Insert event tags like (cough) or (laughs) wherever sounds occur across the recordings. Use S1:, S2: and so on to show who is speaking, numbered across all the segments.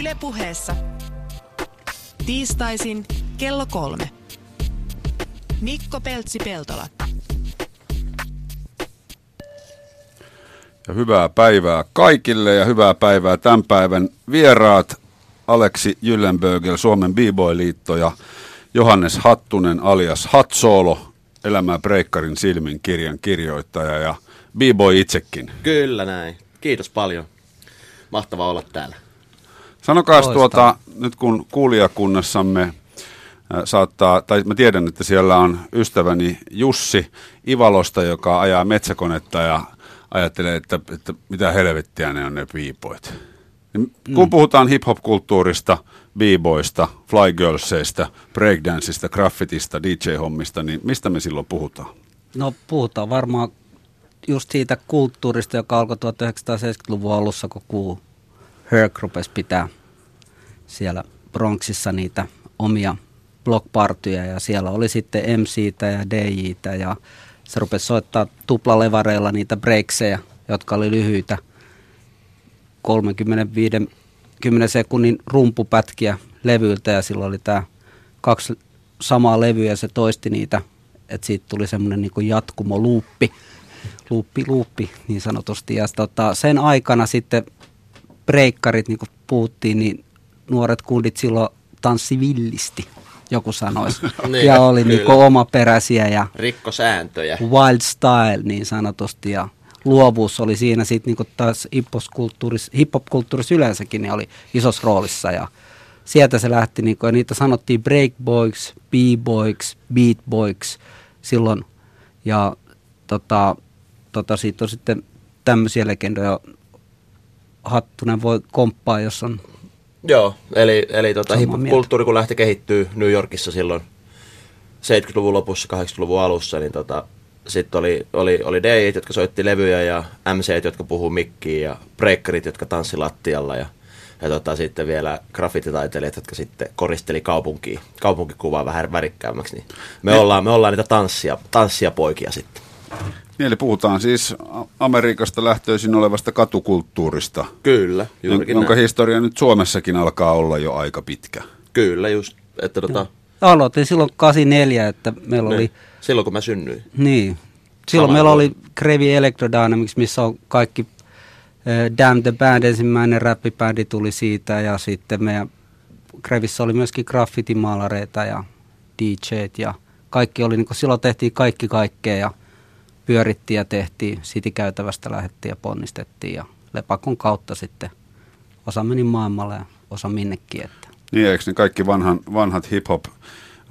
S1: Ylepuheessa tiistaisin kello kolme. Mikko Peltsi-Peltola.
S2: Ja hyvää päivää kaikille ja hyvää päivää tämän päivän vieraat Aleksi Jyllenbögel, Suomen B-Boy-liitto ja Johannes Hattunen alias Hatsoolo, Elämää Breikkarin silmin kirjan kirjoittaja ja B-Boy itsekin.
S3: Kyllä näin. Kiitos paljon. Mahtavaa olla täällä.
S2: Sanokaa tuota, nyt kun kuulijakunnassamme äh, saattaa, tai mä tiedän, että siellä on ystäväni Jussi Ivalosta, joka ajaa metsäkonetta ja ajattelee, että, että mitä helvettiä ne on ne biipoit. Niin kun mm. puhutaan hip-hop-kulttuurista, b-boista, flygirlseista, breakdanceista, graffitista, DJ-hommista, niin mistä me silloin puhutaan?
S4: No puhutaan varmaan just siitä kulttuurista, joka alkoi 1970-luvun alussa, kun Herc rupesi pitää siellä Bronxissa niitä omia blockpartyja ja siellä oli sitten MCtä ja DJtä ja se rupesi soittaa tuplalevareilla niitä breaksejä, jotka oli lyhyitä 35 10 sekunnin rumpupätkiä levyiltä ja silloin oli tämä kaksi samaa levyä ja se toisti niitä, että siitä tuli semmoinen niin jatkumo luuppi, luuppi, luuppi niin sanotusti. Ja tota, sen aikana sitten breikkarit, niin kuin puhuttiin, niin nuoret kundit silloin tanssi villisti, joku sanoisi. (laughs) niin, ja oli niin omaperäisiä ja
S3: rikkosääntöjä.
S4: Wild style niin sanotusti. Ja luovuus oli siinä sitten niin taas hip-hop-kulttuurissa yleensäkin niin oli isossa roolissa. Ja sieltä se lähti, niin kuin, ja niitä sanottiin breakboys, b-boys, beatboys silloin. Ja tota, tota, siitä on sitten tämmöisiä legendoja Hattunen voi komppaa, jos on
S3: Joo, eli, eli tota, hip-hop-kulttuuri kun lähti kehittyy New Yorkissa silloin 70-luvun lopussa, 80-luvun alussa, niin tota, sitten oli, oli, oli DJ, jotka soitti levyjä ja MC, jotka puhuu mikkiä ja breakerit, jotka tanssi lattialla ja, ja tota, sitten vielä graffititaiteilijat, jotka sitten koristeli kaupunkia, kaupunkikuvaa vähän värikkäämmäksi. Niin me, me, ollaan, me ollaan niitä tanssia, tanssia poikia sitten.
S2: Niin, eli puhutaan siis Amerikasta lähtöisin olevasta katukulttuurista.
S3: Kyllä,
S2: juurikin Jonka näin. historia nyt Suomessakin alkaa olla jo aika pitkä.
S3: Kyllä, just. Että tota...
S4: Aloitin silloin 84, että meillä niin. oli...
S3: Silloin kun mä synnyin.
S4: Niin. Silloin Sama meillä oli Crevi Electrodynamics, missä on kaikki äh, Damn the Band, ensimmäinen räppibändi tuli siitä ja sitten meidän Krevissä oli myöskin graffitimaalareita ja DJt ja kaikki oli, niin kuin silloin tehtiin kaikki kaikkea ja pyörittiin ja tehtiin, City-käytävästä lähdettiin ja ponnistettiin ja lepakon kautta sitten osa meni maailmalle ja osa minnekin. Että.
S2: Niin, eikö ne kaikki vanhan, vanhat hip-hop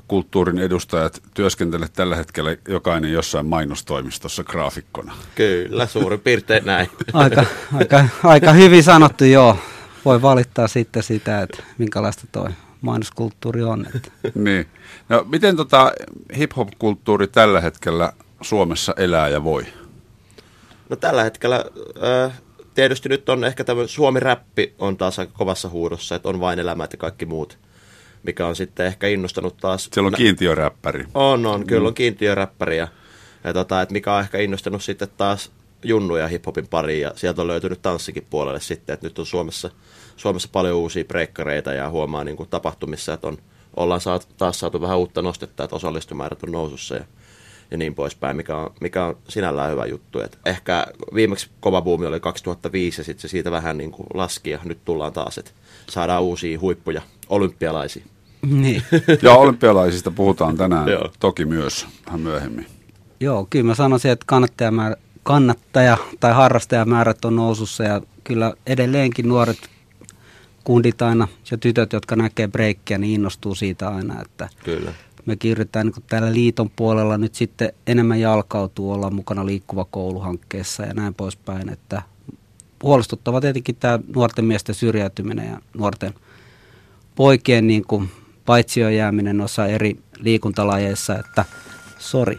S2: kulttuurin edustajat työskentele tällä hetkellä jokainen jossain mainostoimistossa graafikkona.
S3: Kyllä, suurin piirtein näin. (laughs)
S4: Aika, aika, aika hyvin sanottu, joo. Voi valittaa sitten sitä, että minkälaista toi mainoskulttuuri on. Että.
S2: niin. No, miten tota hip-hop-kulttuuri tällä hetkellä Suomessa elää ja voi?
S3: No tällä hetkellä äh, tietysti nyt on ehkä tämä Suomi-räppi on taas aika kovassa huudossa, että on vain elämät ja kaikki muut, mikä on sitten ehkä innostanut taas.
S2: Siellä on kiintiöräppäri.
S3: On, on, kyllä mm. on kiintiöräppäri ja, ja tota, että mikä on ehkä innostanut sitten taas junnuja hiphopin pariin ja sieltä on löytynyt tanssikin puolelle sitten, että nyt on Suomessa, Suomessa paljon uusia breikkareita ja huomaa niin kuin tapahtumissa, että on, ollaan saat, taas saatu vähän uutta nostetta, että osallistumäärät on nousussa ja ja niin poispäin, mikä on, mikä on sinällään hyvä juttu. Et ehkä viimeksi kova buumi oli 2005 ja sitten se siitä vähän niin kuin laski ja nyt tullaan taas, että saadaan uusia huippuja olympialaisia.
S4: Niin. (laughs)
S2: ja olympialaisista puhutaan tänään toki myös vähän myöhemmin.
S4: Joo, kyllä mä sanoisin, että kannattajamäärä, kannattaja- tai harrastajamäärät on nousussa ja kyllä edelleenkin nuoret kundit aina ja tytöt, jotka näkee breikkiä, niin innostuu siitä aina. Että
S3: Kyllä
S4: me yritetään niin täällä liiton puolella nyt sitten enemmän jalkautua, olla mukana liikkuva kouluhankkeessa ja näin poispäin, että huolestuttava tietenkin tämä nuorten miesten syrjäytyminen ja nuorten poikien niin kuin paitsioon jääminen osa eri liikuntalajeissa, että sori,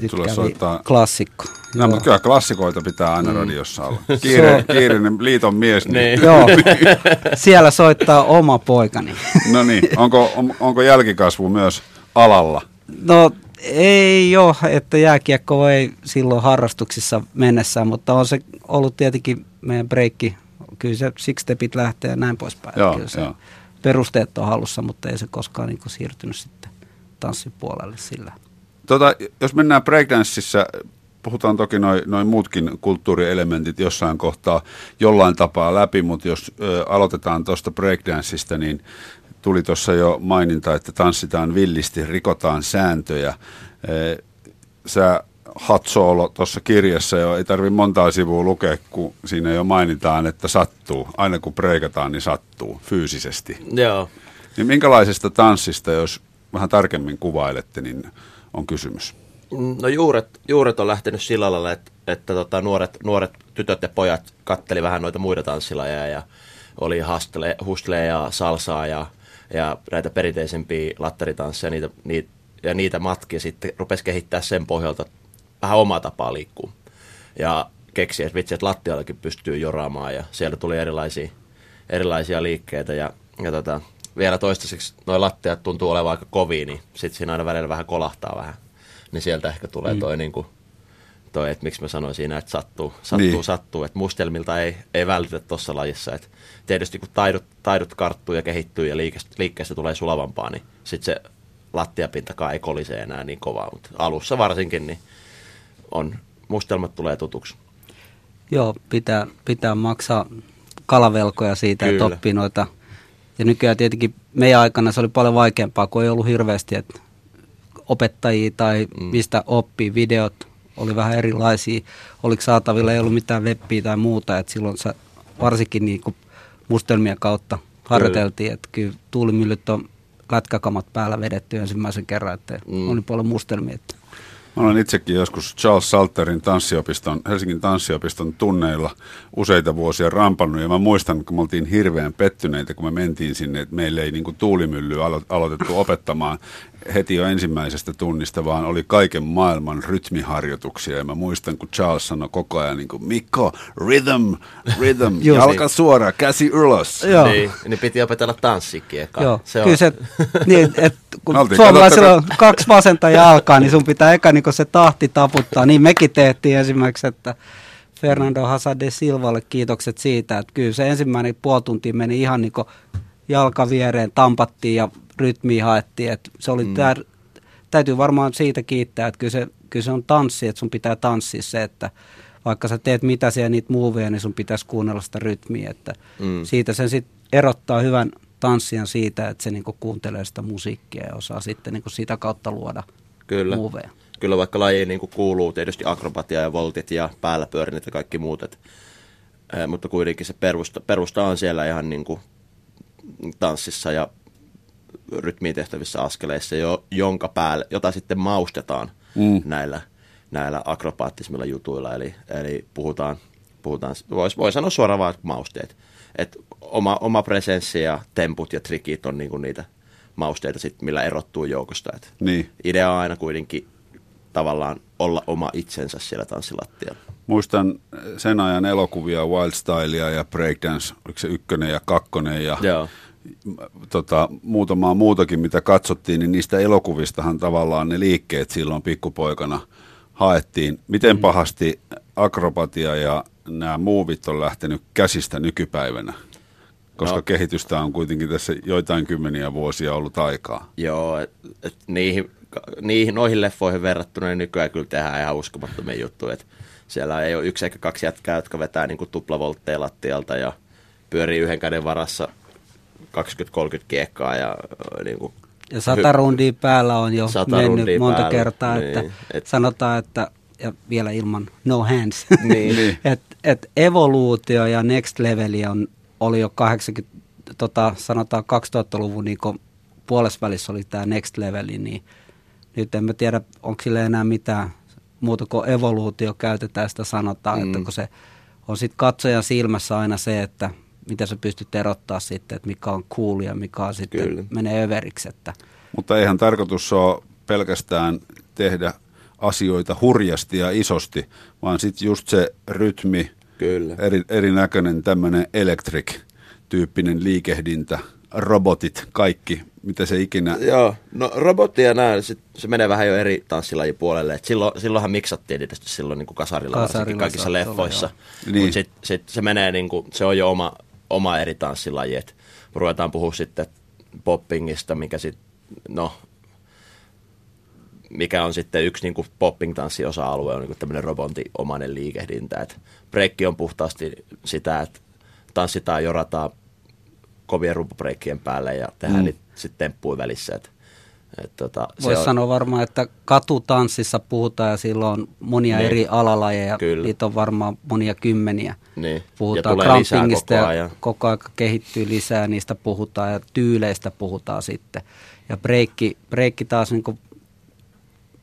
S4: nyt Sulle soittaa... klassikko.
S2: No, mutta kyllä klassikoita pitää aina mm. radiossa olla. (laughs) Kiire, kiireinen liiton mies. Niin.
S4: niin. Joo, (laughs) siellä soittaa oma poikani.
S2: no niin, onko, on, onko jälkikasvu myös alalla?
S4: No ei ole, että jääkiekko ei silloin harrastuksissa mennessään, mutta on se ollut tietenkin meidän breikki kyllä se six stepit lähtee ja näin poispäin.
S2: Joo,
S4: kyllä se
S2: joo.
S4: perusteet on hallussa, mutta ei se koskaan niin siirtynyt sitten tanssipuolelle sillä.
S2: Tota, jos mennään breakdanceissa, puhutaan toki noin noi muutkin kulttuurielementit jossain kohtaa jollain tapaa läpi, mutta jos ö, aloitetaan tuosta breakdanceista, niin tuli tuossa jo maininta, että tanssitaan villisti, rikotaan sääntöjä. Sä Hot Solo tuossa kirjassa jo ei tarvi montaa sivua lukea, kun siinä jo mainitaan, että sattuu. Aina kun breikataan, niin sattuu fyysisesti.
S3: Joo.
S2: Niin minkälaisesta tanssista, jos vähän tarkemmin kuvailette, niin on kysymys?
S3: No juuret, juuret on lähtenyt sillä lailla, että, että tota, nuoret, nuoret tytöt ja pojat katteli vähän noita muita tanssilajeja ja oli hustle, hustle ja salsaa ja, ja näitä perinteisempiä lattaritansseja niitä, niitä, ja niitä matkia sitten rupesi kehittää sen pohjalta vähän omaa tapaa liikkuu. Ja keksi, että vitsi, että lattiallakin pystyy joraamaan ja sieltä tuli erilaisia, erilaisia liikkeitä ja, ja tota, vielä toistaiseksi noin lattiat tuntuu olevan aika kovia, niin sitten siinä aina välillä vähän kolahtaa vähän. Niin sieltä ehkä tulee toi, mm. niin kuin, toi että miksi mä sanoin siinä, että sattuu, sattuu,
S2: Niin.
S3: sattuu. Että mustelmilta ei, ei vältytä tuossa lajissa. Et tietysti kun taidot, taidot karttuu ja kehittyy ja liikestä, liikkeestä tulee sulavampaa, niin sitten se lattiapintakaan ei kolise enää niin kovaa. Mutta alussa varsinkin, niin on, mustelmat tulee tutuksi.
S4: Joo, pitää, pitää maksaa kalavelkoja siitä, että
S3: Kyllä.
S4: oppii noita. Ja nykyään tietenkin meidän aikana se oli paljon vaikeampaa, kun ei ollut hirveästi että opettajia tai mm. mistä oppii. Videot oli vähän erilaisia. Oliko saatavilla, ei ollut mitään webbiä tai muuta. Että silloin sä varsinkin niin kuin mustelmien kautta harjoiteltiin. Että kyllä tuulimyllyt on lätkäkamat päällä vedetty ensimmäisen kerran, että mm. oli paljon mustelmia. Että
S2: Mä olen itsekin joskus Charles Salterin tanssiopiston, Helsingin tanssiopiston tunneilla useita vuosia rampannut ja mä muistan, kun me oltiin hirveän pettyneitä, kun me mentiin sinne, että meille ei niin kuin tuulimylly alo- aloitettu opettamaan heti jo ensimmäisestä tunnista, vaan oli kaiken maailman rytmiharjoituksia ja mä muistan, kun Charles sanoi koko ajan niin kuin, Mikko, rhythm, rhythm, (laughs)
S4: Joo.
S2: jalka suora, käsi ylös.
S4: Joo.
S3: Niin, niin piti opetella tanssikin eka.
S4: Joo,
S3: se
S4: kyllä
S3: on.
S4: se, (laughs) niin, et, kun
S2: oltiin,
S4: suomalaisilla on kaksi vasenta jalkaa, niin sun pitää eka niin se tahti taputtaa. Niin mekin tehtiin esimerkiksi, että Fernando Hazard Silvalle kiitokset siitä, että kyllä se ensimmäinen puoli tuntia meni ihan niin jalka viereen, tampattiin ja rytmiä haettiin. Että se oli mm. tär, täytyy varmaan siitä kiittää, että kyllä se, kyllä se on tanssi, että sun pitää tanssia se, että vaikka sä teet mitä siellä niitä muuveja, niin sun pitäisi kuunnella sitä rytmiä, että mm. siitä sen sitten erottaa hyvän tanssijan siitä, että se niinku kuuntelee sitä musiikkia ja osaa sitten niinku sitä kautta luoda
S3: Kyllä.
S4: muuveja.
S3: Kyllä vaikka lajiin niin kuuluu tietysti akrobatia ja voltit ja päällä pyörinnät ja kaikki muut, et, ää, mutta kuitenkin se perusta, perusta on siellä ihan niin kuin tanssissa ja rytmiin tehtävissä askeleissa, jo, jonka päälle, jota sitten maustetaan mm. näillä, näillä akrobaattisilla jutuilla. Eli, eli puhutaan, puhutaan voi, voi sanoa suoraan vaan mausteet. Et oma, oma presenssi ja temput ja trikit on niinku niitä mausteita, sit, millä erottuu joukosta. Et
S2: Niin.
S3: Idea on aina kuitenkin tavallaan olla oma itsensä siellä tanssilattialla.
S2: Muistan sen ajan elokuvia, Wild Stylea ja Breakdance, oliko se ykkönen ja kakkonen ja
S3: Joo.
S2: Tota, muutamaa muutakin, mitä katsottiin, niin niistä elokuvistahan tavallaan ne liikkeet silloin pikkupoikana haettiin. Miten pahasti akrobatia ja nämä muuvit on lähtenyt käsistä nykypäivänä? Koska
S3: No.
S2: kehitystä on kuitenkin tässä joitain kymmeniä vuosia ollut aikaa.
S3: Joo, et, et niihin, niihin, noihin leffoihin verrattuna niin nykyään kyllä tehdään ihan uskomattomia juttuja. Et siellä ei ole yksi eikä kaksi jätkää, jotka vetää niin tuplavoltteja lattialta ja pyörii yhden käden varassa 20-30 kiekkaa ja niin kuin,
S4: Ja sata rundia päällä on jo mennyt monta
S3: päällä,
S4: kertaa,
S3: niin,
S4: että
S3: et-
S4: sanotaan, että ja vielä ilman no hands,
S3: Niin. (laughs)
S2: Niin.
S4: että et evoluutio ja next leveli on, oli jo 80, tota, sanotaan 2000-luvun niin puolesvälissä oli tämä next leveli, niin nyt en mä tiedä, onko sille enää mitään muuta kuin evoluutio käytetään sitä sanotaan, mm. että kun se on sitten katsojan silmässä aina se, että mitä sä pystyt erottaa sitten, että mikä on cool ja mikä on sitten
S3: Kyllä.
S4: menee överiksi, että
S2: Mutta eihän tarkoitus ole pelkästään tehdä asioita hurjasti ja isosti, vaan sitten just se rytmi,
S3: Kyllä.
S2: eri, erinäköinen tämmöinen electric-tyyppinen liikehdintä, robotit, kaikki, mitä se ikinä...
S3: Joo, no robotti ja nämä, sit, se menee vähän jo eri tanssilajin puolelle. Et silloin, silloinhan miksattiin tietysti silloin niin kuin kasarilla,
S4: Kasarilla
S3: kaikissa leffoissa.
S2: Niin.
S3: Mutta sitten sit se menee, niin kuin, se on jo oma, oma eri tanssilaji. Et ruvetaan puhua sitten poppingista, mikä sitten, no, mikä on sitten yksi niin kuin popping-tanssin osa-alue, on niin kuin tämmöinen robontiomainen liikehdintä. Et breikki on puhtaasti sitä, että tanssitaan, jorataan kovien rumpupreikkien päälle ja tehdään mm. niitä sitten temppuja välissä. Et, et tota,
S4: Voisi
S3: on-
S4: sanoa varmaan, että katutanssissa puhutaan ja silloin on monia
S3: Niin.
S4: eri alalajeja.
S3: Kyllä.
S4: Niitä on varmaan monia kymmeniä.
S3: Niin.
S4: Puhutaan
S3: ja
S4: crampingista
S3: koko
S4: ja
S3: ajan.
S4: koko ajan kehittyy lisää, niistä puhutaan ja tyyleistä puhutaan sitten. Ja breikki, breikki taas niin kuin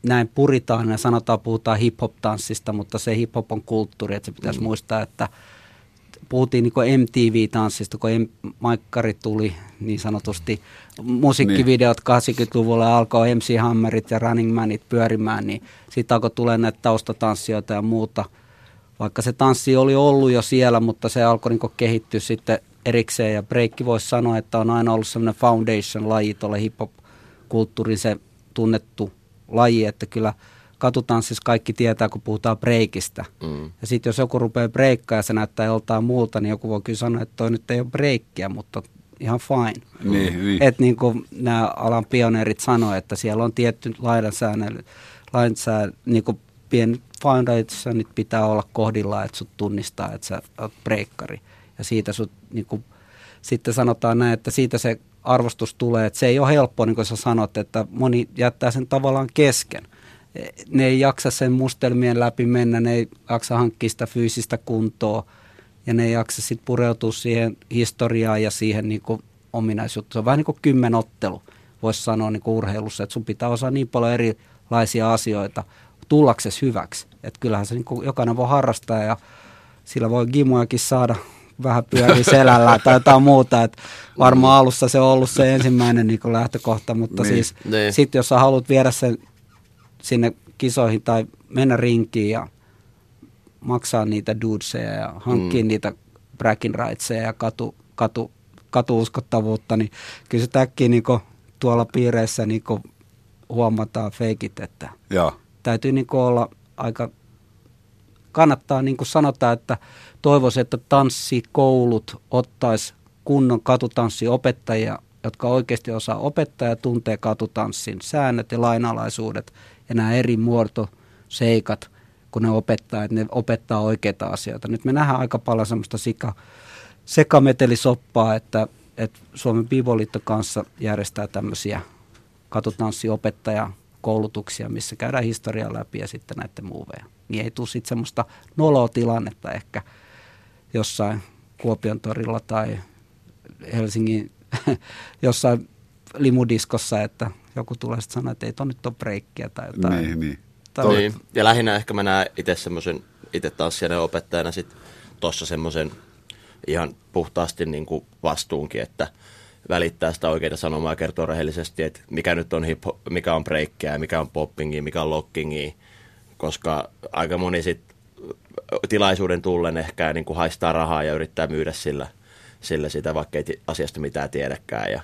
S4: näin puritaan ja sanotaan, puhutaan hip-hop-tanssista, mutta se hip-hop on kulttuuri, että se pitäisi mm. muistaa, että puhuttiin niin MTV-tanssista, kun Maikkari tuli niin sanotusti, musiikkivideot 80-luvulla alkoi MC Hammerit ja Running Manit pyörimään, niin sitten alkoi tulee näitä taustatanssijoita ja muuta. Vaikka se tanssi oli ollut jo siellä, mutta se alkoi niin kehittyä sitten erikseen. Ja breikki voisi sanoa, että on aina ollut sellainen foundation-laji tuolle hip-hop-kulttuurin se tunnettu laji, että kyllä katutanssissa kaikki tietää, kun puhutaan breikistä.
S3: Mm.
S4: Ja sitten jos joku rupeaa breikkaa ja se näyttää joltain muulta, niin joku voi kyllä sanoa, että toi nyt ei ole breikkiä, mutta ihan fine.
S2: Niin, niin.
S4: Että niin kuin nämä alan pioneerit sanoivat, että siellä on tietty lainsäädäntö, lainsää, niin kuin pieni foundation nyt pitää olla kohdillaan, että sut tunnistaa, että sä oot breikkari. Ja siitä sut niin kuin, sitten sanotaan näin, että siitä se arvostus tulee, että se ei ole helppoa, niin kuin sä sanot, että moni jättää sen tavallaan kesken. Ne ei jaksa sen mustelmien läpi mennä, ne ei jaksa hankkia sitä fyysistä kuntoa ja ne ei jaksa sitten pureutua siihen historiaan ja siihen niin kuin ominaisuuteen. Se on vähän niin kuin kymmenottelu, voisi sanoa niin kuin urheilussa, että sun pitää osaa niin paljon erilaisia asioita tullaksesi hyväksi. Että kyllähän se niin kuin jokainen voi harrastaa ja sillä voi gimojakin saada vähän pyöri (laughs) selällä tai jotain muuta. Et varmaan alussa se on ollut se ensimmäinen niin kuin lähtökohta, mutta
S2: Niin.
S4: siis
S3: Niin.
S4: sitten jos sä haluat viedä sen sinne kisoihin tai mennä rinkiin ja maksaa niitä dudeseja ja hankkia mm. niitä bragging rightseja ja katu, katu, katuuskottavuutta, niin kyllä se äkkiä niin tuolla piireissä niin huomataan feikit, että
S2: Joo.
S4: täytyy niin olla aika, kannattaa niin kuin sanotaan, että toivoisin, että tanssikoulut ottaisi kunnon katutanssiopettajia, jotka oikeasti osaa opettaa ja tuntee katutanssin säännöt ja lainalaisuudet ja nämä eri muotoseikat, kun ne opettaa, että ne opettaa oikeita asioita. Nyt me nähdään aika paljon semmoista sika, sekametelisoppaa, että, että Suomen Bivoliitto kanssa järjestää tämmöisiä katutanssiopettaja koulutuksia, missä käydään historiaa läpi ja sitten näiden muuveja. Niin ei tule sitten semmoista noloa tilannetta ehkä jossain Kuopion torilla tai Helsingin (laughs) jossain limudiskossa, että joku tulee sitten sanoa, että ei tuon nyt ole breikkiä tai jotain.
S2: Niin, niin.
S4: Tai-
S3: Niin. Ja lähinnä ehkä mä näen itse semmoisen, itse tanssijan opettajana sit tuossa semmoisen ihan puhtaasti niin kuin vastuunkin, että välittää sitä oikeita sanomaa ja kertoo rehellisesti, että mikä nyt on hip mikä on breikkiä, mikä on poppingia, mikä on lockingia, koska aika moni sit tilaisuuden tullen ehkä niin kuin haistaa rahaa ja yrittää myydä sillä, sillä sitä, vaikka ei asiasta mitään tiedäkään ja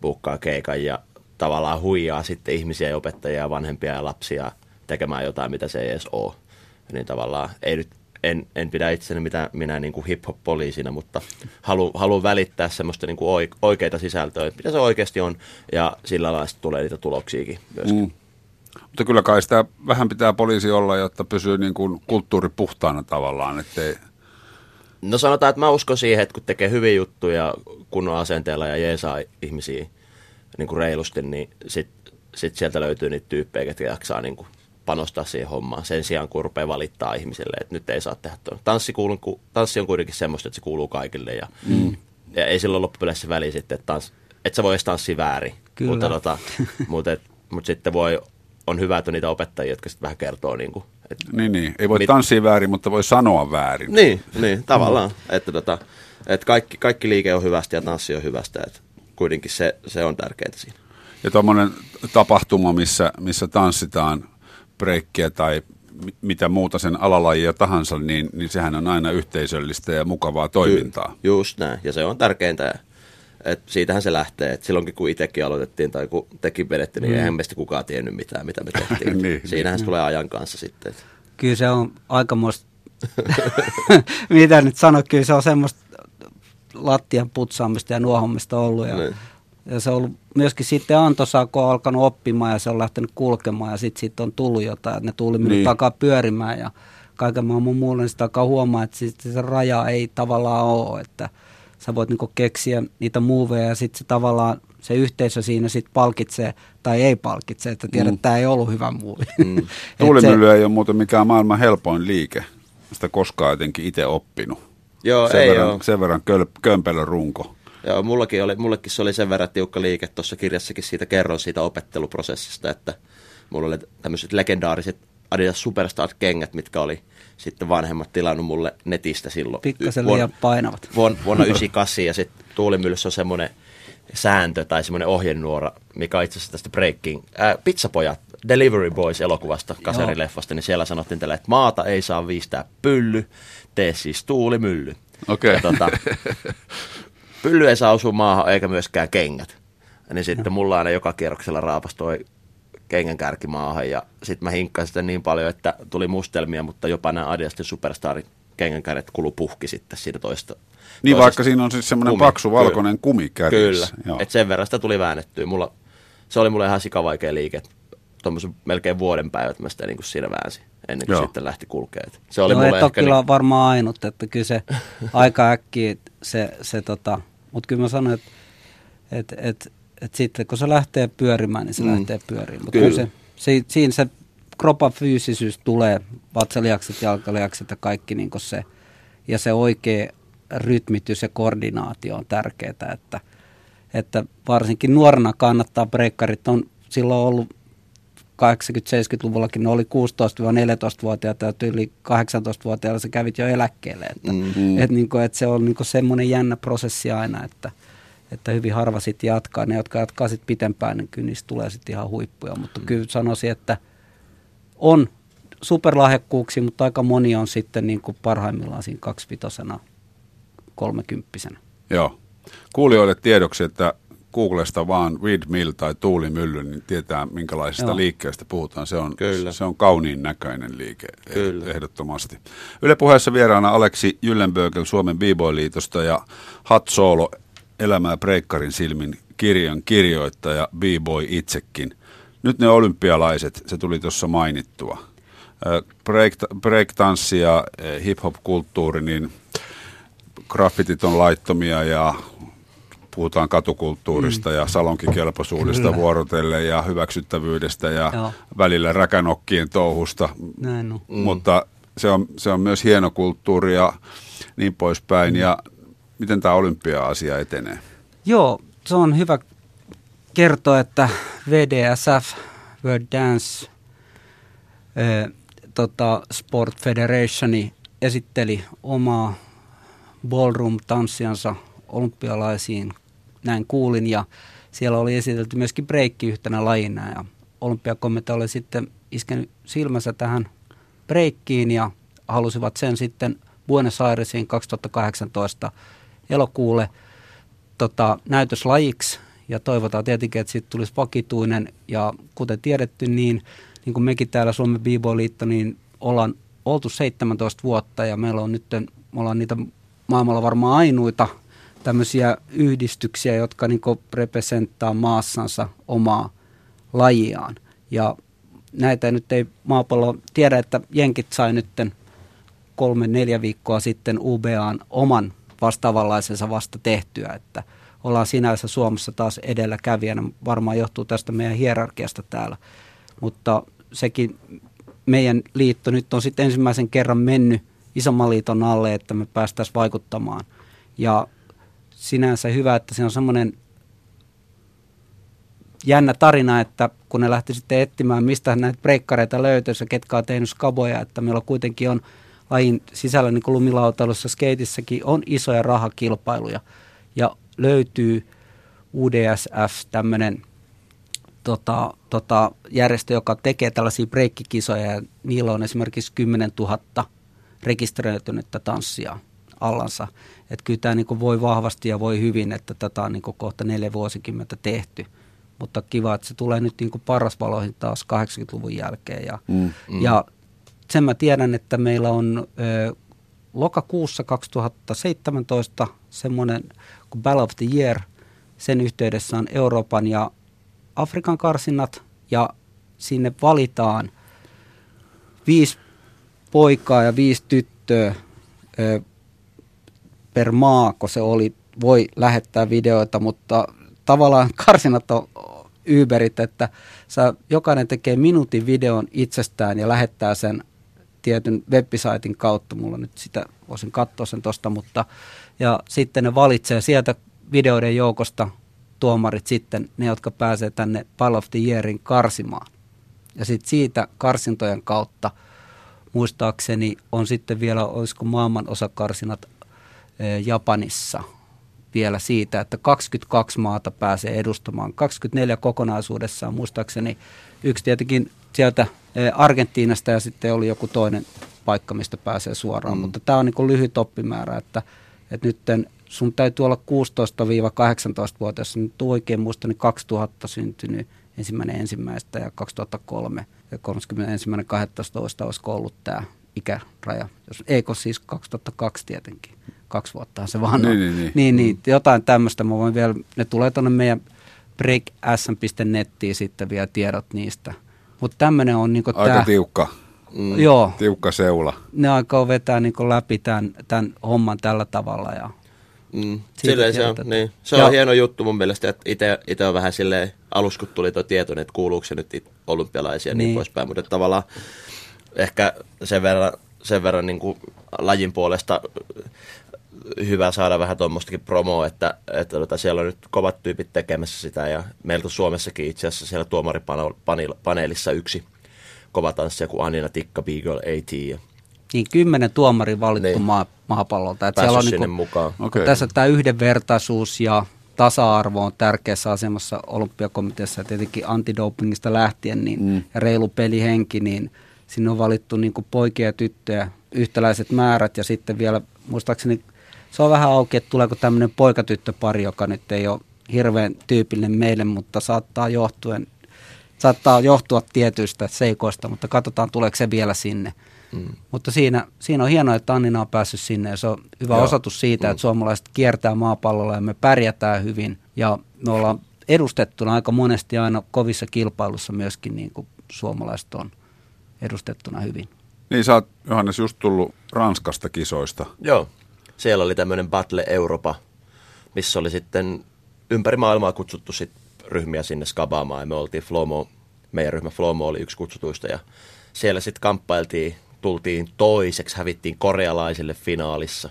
S3: buukkaa keikan ja tavallaan huijaa sitten ihmisiä ja opettajia ja vanhempia ja lapsia tekemään jotain, mitä se ei edes ole. Niin tavallaan ei nyt, en, en pidä itseni mitään, minä niin kuin hip-hop-poliisina, mutta haluan halu välittää semmoista niin kuin oik- oikeita sisältöä, mitä se oikeasti on, ja sillä lailla tulee niitä tuloksiakin myöskin.
S2: Mm. Mutta kyllä kai sitä vähän pitää poliisi olla, jotta pysyy niin kuin kulttuuri puhtaana tavallaan, ettei...
S3: No sanotaan, että mä uskon siihen, että kun tekee hyviä juttuja kunnon asenteella ja jeesaa ihmisiä niin kuin reilusti, niin sitten sit sieltä löytyy niitä tyyppejä, jotka jaksaa niin kuin panostaa siihen hommaan sen sijaan, kun rupeaa valittaa ihmisille, että nyt ei saa tehdä tuon. Tanssi, kuuluu, ku- tanssi on kuitenkin semmoista, että se kuuluu kaikille ja, mm. ja ei silloin loppupeleissä väliä sitten, että, tans, että sä voi edes tanssia väärin.
S4: Kyllä.
S3: Mutta, tota, mutta, et, mutta sitten voi, on hyvä, että niitä opettajia, jotka sitten vähän kertoo, niin kuin, että
S2: Niin, niin. Ei voi
S3: Mit-
S2: tanssia väärin, mutta voi sanoa väärin.
S3: niin, niin tavallaan. Mm. Että, tota, että kaikki, kaikki liike on hyvästä ja tanssi on hyvästä. Että kuitenkin se, se on tärkeää siinä.
S2: Ja tuommoinen tapahtuma, missä, missä tanssitaan breikkiä tai mi- mitä muuta sen alalajia tahansa, niin, niin sehän on aina yhteisöllistä ja mukavaa toimintaa.
S3: Ju- just näin. Ja se on tärkeintä. Et siitähän se lähtee. Et silloinkin kun itsekin aloitettiin tai kun tekin vedette, niin mm. eihän meistä kukaan tiennyt mitään, mitä me tehtiin. (laughs) niin, Siinähän niin. se tulee ajan kanssa sitten.
S4: Kyllä se on (laughs) aikamoista, (laughs) mitä nyt sanoa, kyllä se on semmoista lattian putsaamista ja nuohomista ollut. Ja, niin. ja se on ollut myöskin sitten Antosa, kun on alkanut oppimaan ja se on lähtenyt kulkemaan ja sitten siitä on tullut jotain. Että ne tuli niin. takaa pyörimään ja kaiken maailman muulle, niin sitä alkaa huomaa, että se raja ei tavallaan ole, että sä voit niinku keksiä niitä muuveja ja sitten se tavallaan se yhteisö siinä sitten palkitsee tai ei palkitse, että tiedät, mm. että tämä ei ollut hyvä muuvi. Mm. (laughs)
S2: Tuulimylly ei ole muuten mikään maailman helpoin liike. Sitä koskaan jotenkin itse oppinut.
S3: Joo,
S2: sen
S3: ei
S2: verran,
S3: ole.
S2: Sen verran köl, kömpelö runko.
S3: Joo, mullakin oli, mullekin se oli sen verran tiukka liike. Tuossa kirjassakin siitä kerron siitä opetteluprosessista, että mulla oli tämmöiset legendaariset Adidas Superstar-kengät, mitkä oli sitten vanhemmat tilannut mulle netistä silloin.
S4: Pikkasen liian painavat.
S3: Vuonna, (laughs) vuonna 98 ja sitten Tuulimyllyssä on semmoinen sääntö tai semmoinen ohjenuora, mikä on itse asiassa tästä Breaking, ää, Pizzapojat, Delivery Boys elokuvasta, kasarileffasta, niin siellä sanottiin tällä, että maata ei saa viistää pylly, tee siis tuulimylly.
S2: Okei.
S3: Okay. Tota, (laughs) pylly ei saa osua maahan eikä myöskään kengät. Niin sitten mulla aina joka kierroksella raapas toi kengän kärki maahan ja sitten mä hinkkasin sitä niin paljon, että tuli mustelmia, mutta jopa nämä Adidastin superstarin kengänkärjet kulu puhki sitten siitä toista.
S2: Niin vaikka siinä on siis semmoinen paksu valkoinen kumi
S3: Kyllä, että sen verran sitä tuli väännettyä. Mulla, se oli mulle ihan sikavaikea liike. Tuommoisen melkein vuoden päivät mä sitä niin kuin siinä väänsin ennen kuin Joo. sitten lähti kulkemaan. Se
S4: oli no, mulle ehkä kyllä niin... varmaan ainut, että kyllä se (laughs) aika äkkiä se, se tota, mutta kyllä mä sanoin, että et, et, et sitten kun se lähtee pyörimään, niin se mm. lähtee pyörimään. Mutta kyllä. Se, se, siinä se kropan fyysisyys tulee, vatsalihakset, jalkalihakset ja kaikki niin se, ja se oikea rytmitys ja koordinaatio on tärkeää, että, että varsinkin nuorena kannattaa breikkarit on silloin ollut 80-70-luvullakin ne oli 16-14-vuotiaita ja yli 18-vuotiailla sä kävit jo eläkkeelle. Että, mm-hmm. et, niin kuin, että se on niin kuin semmoinen jännä prosessi aina, että, että hyvin harva sitten jatkaa. Ne, jotka jatkaa sitten pitempään, niin kyllä niistä tulee sitten ihan huippuja. Mutta mm. kyllä sanoisin, että on superlahjakkuuksia, mutta aika moni on sitten niin kuin parhaimmillaan siinä kaksivitosena, kolmekymppisenä.
S2: Joo. Kuulijoille tiedoksi, että Googlesta vaan Mill tai tuulimylly, niin tietää minkälaisesta Joo. liikkeestä puhutaan. Se on, Kyllä. se on kauniin näköinen liike Kyllä. ehdottomasti. Yle puheessa vieraana Aleksi Jyllenbögel Suomen B-Boy-liitosta ja Hat Solo Elämää Breikkarin silmin kirjan kirjoittaja B-Boy itsekin. Nyt ne olympialaiset, se tuli tuossa mainittua. Break, breaktanssi ja hip-hop-kulttuuri, niin graffitit on laittomia ja puhutaan katukulttuurista mm. ja salonkikelpoisuudesta Kyllä. vuorotellen ja hyväksyttävyydestä ja Joo. välillä räkänokkien touhusta.
S4: Näin no.
S2: mm. Mutta se on, se on myös hieno kulttuuri ja niin poispäin. Mm. Ja miten tämä olympia-asia etenee?
S4: Joo, se on hyvä kertoa, että VDSF, World Dance äh, tota, Sport Federationi esitteli omaa ballroom-tanssiansa olympialaisiin näin kuulin ja siellä oli esitelty myöskin breikki yhtenä lajina ja olympiakomitea oli sitten iskenyt silmänsä tähän breikkiin ja halusivat sen sitten Buenos Airesiin 2018 elokuulle tota, näytöslajiksi. Ja toivotaan tietenkin, että siitä tulisi vakituinen. Ja kuten tiedetty, niin, niin kuin mekin täällä Suomen b liitto niin ollaan oltu 17 vuotta ja meillä on nyt, me ollaan niitä maailmalla varmaan ainuita tämmöisiä yhdistyksiä, jotka niin representtaa maassansa omaa lajiaan. Ja näitä nyt ei maapallo tiedä, että Jenkit sai nyt kolme, neljä viikkoa sitten UBAan oman vastaavanlaisensa vasta tehtyä, että ollaan sinänsä Suomessa taas edelläkävijänä. Varmaan johtuu tästä meidän hierarkiasta täällä, mutta sekin meidän liitto nyt on sitten ensimmäisen kerran mennyt isomman liiton alle, että me päästäisiin vaikuttamaan. Ja sinänsä hyvä, että se on semmoinen jännä tarina, että kun ne lähti sitten etsimään, mistä näitä breikkareita löytyisi ja ketkä on tehnyt skaboja, että meillä kuitenkin on lajin sisällä, niin kuin lumilautailussa, skeitissäkin on isoja rahakilpailuja ja löytyy UDSF, tämmöinen tota, tota, järjestö, joka tekee tällaisia breikkikisoja ja niillä on esimerkiksi 10 000 rekisteröitynyttä tanssia allansa. Että kyllä tämä niin voi vahvasti ja voi hyvin, että tätä on niin kohta neljä vuosikymmentä tehty. Mutta kiva, että se tulee nyt niin parasvaloihin taas 80-luvun jälkeen. Ja, mm, mm. ja sen mä tiedän, että meillä on ö, lokakuussa 2017 semmoinen kuin Battle of the Year. Sen yhteydessä on Euroopan ja Afrikan karsinnat ja sinne valitaan viisi poikaa ja viisi tyttöä ö, per maa, kun se oli, voi lähettää videoita, mutta tavallaan (laughs) karsinat on Uberit, että sä, jokainen tekee minuutin videon itsestään ja lähettää sen tietyn websaitin kautta. Mulla nyt sitä, voisin katsoa sen tosta, mutta ja sitten ne valitsee sieltä videoiden joukosta tuomarit sitten, ne jotka pääsee tänne Pall of the Yearin karsimaan. Ja sitten siitä karsintojen kautta muistaakseni on sitten vielä, olisiko maailman osakarsinat Japanissa vielä siitä, että 22 maata pääsee edustamaan. 24 kokonaisuudessaan muistaakseni yksi tietenkin sieltä Argentiinasta ja sitten oli joku toinen paikka, mistä pääsee suoraan. Mm. Mutta tämä on niin lyhyt oppimäärä, että, että nyt sun täytyy olla 16-18-vuotias. Nyt oikein muista, niin 2000 syntynyt ensimmäinen ensimmäistä ja 2003 ja 31.12. olisi ollut tämä ikäraja. Jos, eikö siis 2002 tietenkin. Kaksi vuotta se vaan.
S2: Niin, niin, niin.
S4: niin, niin jotain tämmöistä. Mä voin vielä, ne tulee tuonne meidän breaksm.nettiin sitten vielä tiedot niistä. Mutta tämmöinen on niinku
S2: Aika tää, tiukka.
S4: Mm. Joo.
S2: Tiukka seula.
S4: Ne aikoo vetää niinku läpi tämän, tämän homman tällä tavalla ja
S3: Mm. Silleen se on, niin. se on ja. hieno juttu mun mielestä, että itse on vähän silleen, alus kun tuli tuo tieto, että kuuluuko se nyt olympialaisia ja niin, niin poispäin, mutta tavallaan ehkä sen verran, sen verran niin kuin lajin puolesta hyvä saada vähän tuommoistakin promoa, että, että tota, siellä on nyt kovat tyypit tekemässä sitä ja meiltä Suomessakin itse asiassa siellä tuomaripaneelissa yksi kova tanssija kuin Anina Tikka Beagle AT ja
S4: niin kymmenen tuomari valittu niin. maa, maapallolta.
S3: Että siellä on sinne niin kuin, mukaan.
S4: Okay. Tässä tämä yhdenvertaisuus ja tasa-arvo on tärkeässä asemassa olympiakomiteassa ja tietenkin antidopingista lähtien niin, mm. ja reilu pelihenki, niin sinne on valittu niin kuin poikia ja tyttöjä yhtäläiset määrät ja sitten vielä muistaakseni se on vähän auki, että tuleeko tämmöinen poikatyttöpari, joka nyt ei ole hirveän tyypillinen meille, mutta saattaa johtuen, saattaa johtua tietyistä seikoista, mutta katsotaan tuleeko se vielä sinne. Mm. Mutta siinä, siinä on hienoa, että Annina on päässyt sinne ja se on hyvä Joo. osoitus siitä, mm. että suomalaiset kiertää maapallolla ja me pärjätään hyvin ja me ollaan edustettuna aika monesti aina kovissa kilpailussa myöskin niin kuin suomalaiset on edustettuna hyvin.
S2: Niin sä oot Johannes just tullut Ranskasta kisoista.
S3: Joo, siellä oli tämmöinen Battle Europa, missä oli sitten ympäri maailmaa kutsuttu sit ryhmiä sinne skabaamaan ja me oltiin Flomo, meidän ryhmä Flomo oli yksi kutsutuista ja siellä sitten kamppailtiin tultiin toiseksi, hävittiin korealaisille finaalissa.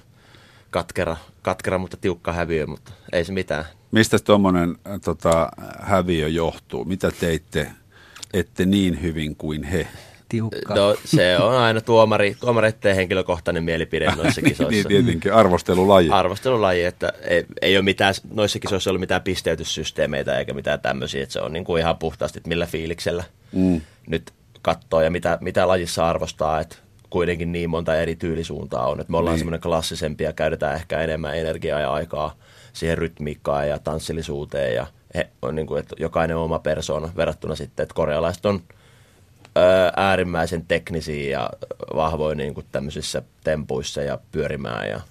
S3: Katkera, katkera mutta tiukka häviö, mutta ei se mitään.
S2: Mistä tuommoinen äh, tota, häviö johtuu? Mitä teitte, ette niin hyvin kuin he?
S4: Tiukka.
S3: No se on aina tuomari, tuomareiden henkilökohtainen mielipide noissa kisoissa.
S2: niin tietenkin, arvostelulaji.
S3: Arvostelulaji, että ei, ei ole mitään, noissa kisoissa ollut mitään pisteytyssysteemeitä eikä mitään tämmöisiä, että se on niin kuin ihan puhtaasti, että millä fiiliksellä mm. nyt katsoo ja mitä, mitä lajissa arvostaa, että kuitenkin niin monta eri tyylisuuntaa on. Että me ollaan niin. semmoinen klassisempi ja käytetään ehkä enemmän energiaa ja aikaa siihen rytmiikkaan ja tanssillisuuteen ja he, on niin kuin, että jokainen oma persoona verrattuna sitten, että korealaiset on ö, äärimmäisen teknisiä ja vahvoja niin kuin tämmöisissä tempuissa ja pyörimään ja,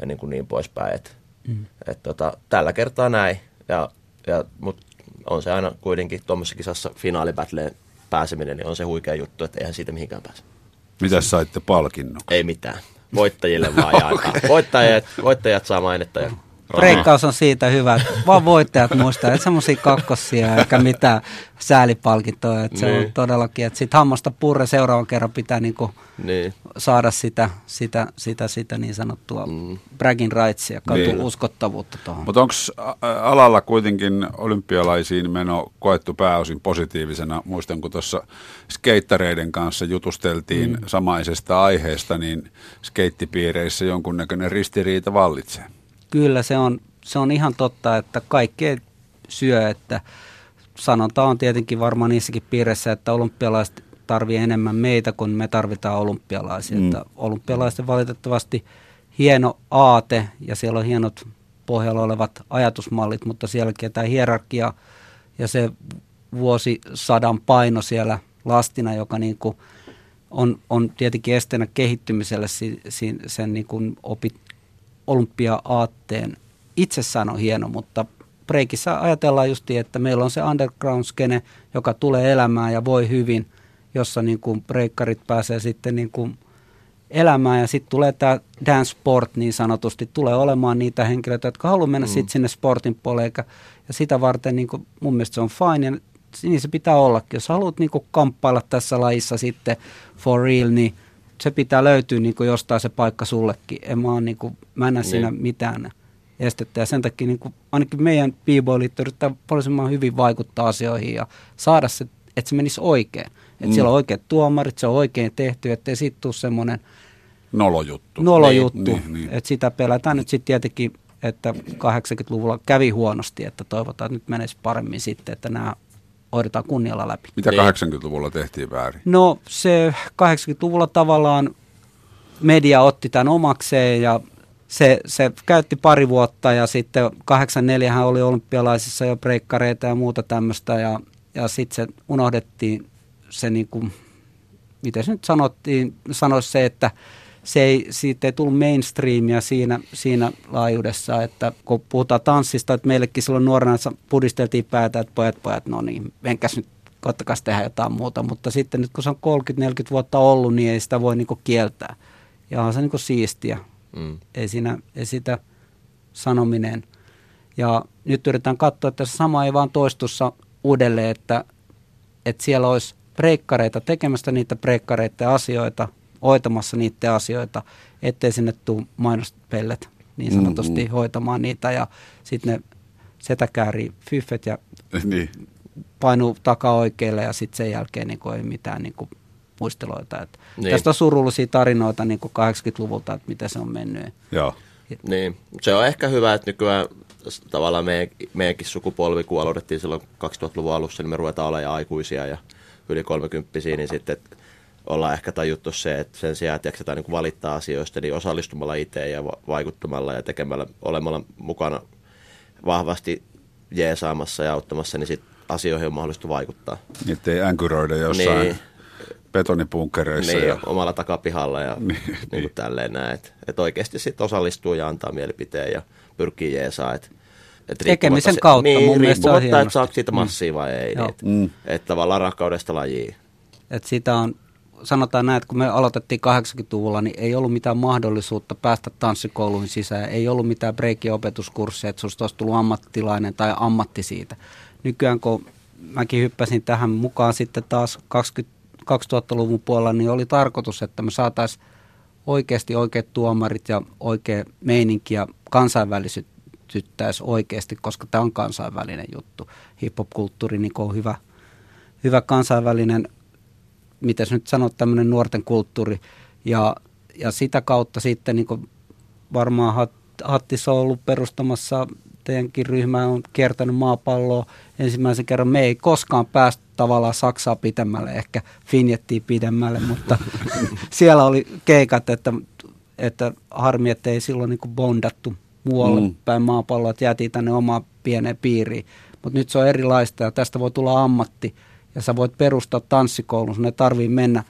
S3: ja niin, kuin niin poispäin. Et, mm. et tota, tällä kertaa näin, ja, ja, mutta on se aina kuitenkin tuommoisessa kisassa finaalibattleen pääseminen, niin on se huikea juttu, että eihän siitä mihinkään pääse.
S2: Mitä saitte palkinnon?
S3: Ei mitään. Voittajille vaan (laughs) jaetaan. Voittajat, voittajat saa mainetta ja
S4: Breikkaus on siitä hyvä, että vaan voittajat muistaa, että semmoisia kakkosia eikä mitään säälipalkintoja. Että niin. se on niin. todellakin, että sitten hammasta purre seuraavan kerran pitää niinku niin. saada sitä, sitä, sitä, sitä niin sanottua mm. bragging rightsia, niin. uskottavuutta tuohon.
S2: Mutta onko alalla kuitenkin olympialaisiin meno koettu pääosin positiivisena? Muistan, kun tuossa skeittareiden kanssa jutusteltiin mm. samaisesta aiheesta, niin skeittipiireissä jonkunnäköinen ristiriita vallitsee.
S4: Kyllä se on, se on ihan totta, että kaikkea syö, että sanonta on tietenkin varmaan niissäkin piirissä, että olympialaiset tarvii enemmän meitä kuin me tarvitaan olympialaisia. Mm. Että olympialaisten valitettavasti hieno aate ja siellä on hienot pohjalla olevat ajatusmallit, mutta sielläkin tämä hierarkia ja se vuosisadan paino siellä lastina, joka niin kuin on, on tietenkin esteenä kehittymiselle si, si, sen niin kuin opit, olympia-aatteen itsessään on hieno, mutta breikissä ajatellaan just, että meillä on se underground-skene, joka tulee elämään ja voi hyvin, jossa niin kuin breikkarit pääsee sitten niin kuin elämään ja sitten tulee tämä dance sport niin sanotusti, tulee olemaan niitä henkilöitä, jotka haluaa mennä mm. sitten sinne sportin puolelle ja sitä varten niin kuin, mun mielestä se on fine ja niin se pitää ollakin. Jos haluat niin kuin kamppailla tässä lajissa sitten for real, niin se pitää löytyä niin kuin jostain se paikka sullekin. En mä, niin kuin, mä en näe siinä niin. mitään estettä. Ja sen takia niin kuin, ainakin meidän b liitto yrittää paljon hyvin vaikuttaa asioihin ja saada se, että se menisi oikein. Että mm. siellä on oikeat tuomarit, se on oikein tehty, ettei siitä tule semmoinen
S2: nolojuttu.
S4: Nolojuttu. Niin, niin, niin. Että sitä pelätään nyt sitten tietenkin, että 80-luvulla kävi huonosti, että toivotaan, että nyt menisi paremmin sitten, että nämä hoidetaan kunnialla läpi.
S2: Mitä 80-luvulla niin. tehtiin väärin?
S4: No se 80-luvulla tavallaan media otti tämän omakseen ja se, se käytti pari vuotta ja sitten 84 hän oli olympialaisissa jo breikkareita ja muuta tämmöistä ja, ja sitten se unohdettiin se niin kuin, miten se nyt sanottiin, sanoisi se, että se ei, siitä ei tullut mainstreamia siinä, siinä laajuudessa, että kun puhutaan tanssista, että meillekin silloin nuorena pudisteltiin päätä, että pojat, pojat, no niin, menkäs nyt, koittakas tehdä jotain muuta, mutta sitten nyt kun se on 30-40 vuotta ollut, niin ei sitä voi niinku kieltää. Ja on se niinku siistiä. Mm. Ei, siinä, ei sitä sanominen. Ja nyt yritetään katsoa, että se sama ei vaan toistussa uudelleen, että, että siellä olisi breikkareita tekemästä niitä breikkareita ja asioita, hoitamassa niitä asioita, ettei sinne tule mainospellet niin sanotusti mm-hmm. hoitamaan niitä ja sitten ne setäkääri fyffet ja (laughs) niin. painuu oikealle ja sitten sen jälkeen niin ei mitään niin kuin muisteloita. Et niin. Tästä on surullisia tarinoita niin kuin 80-luvulta, että miten se on mennyt.
S3: Joo. Niin, se on ehkä hyvä, että nykyään tavallaan meidän, meidänkin sukupolvi, kun aloitettiin silloin 2000-luvun alussa, niin me ruvetaan olemaan aikuisia ja yli 30 niin sitten ollaan ehkä tajuttu se, että sen sijaan, että jaksetaan niin valittaa asioista, niin osallistumalla itse ja vaikuttamalla ja tekemällä, olemalla mukana vahvasti jeesaamassa ja auttamassa, niin sitten asioihin on mahdollista vaikuttaa.
S2: Niin, ettei änkyröidä jossain niin. betonipunkereissa.
S3: Niin, ja... omalla takapihalla ja (laughs) niin, niin kuin niin. tälleen näin. Että et oikeasti sitten osallistuu ja antaa mielipiteen ja pyrkii jeesaa. Että
S4: et Tekemisen kautta
S3: niin,
S4: mun mielestä
S3: on että saako siitä massia mm. vai ei. Niin, että mm. et tavallaan rakkaudesta lajiin.
S4: Et sitä on sanotaan näin, että kun me aloitettiin 80-luvulla, niin ei ollut mitään mahdollisuutta päästä tanssikouluihin sisään. Ei ollut mitään breikiopetuskursseja, että sinusta olisi tullut ammattilainen tai ammatti siitä. Nykyään kun mäkin hyppäsin tähän mukaan sitten taas 20, 2000-luvun puolella, niin oli tarkoitus, että me saataisiin oikeasti oikeat tuomarit ja oikea meininki ja kansainvälisyttäisi oikeasti, koska tämä on kansainvälinen juttu. Hip-hop-kulttuuri niin on hyvä, hyvä kansainvälinen miten nyt sanot, tämmöinen nuorten kulttuuri. Ja, ja sitä kautta sitten niin varmaan Hattis on ollut perustamassa, teidänkin ryhmä on kiertänyt maapalloa ensimmäisen kerran. Me ei koskaan päästy tavallaan Saksaa pidemmälle, ehkä Finjettiin pidemmälle, mutta (laughs) siellä oli keikat, että, että harmi, että ei silloin niin bondattu muualle mm. päin maapalloa, että jäätiin tänne omaan pieneen piiriin. Mutta nyt se on erilaista ja tästä voi tulla ammatti ja sä voit perustaa tanssikoulun. Sun ei tarvii mennä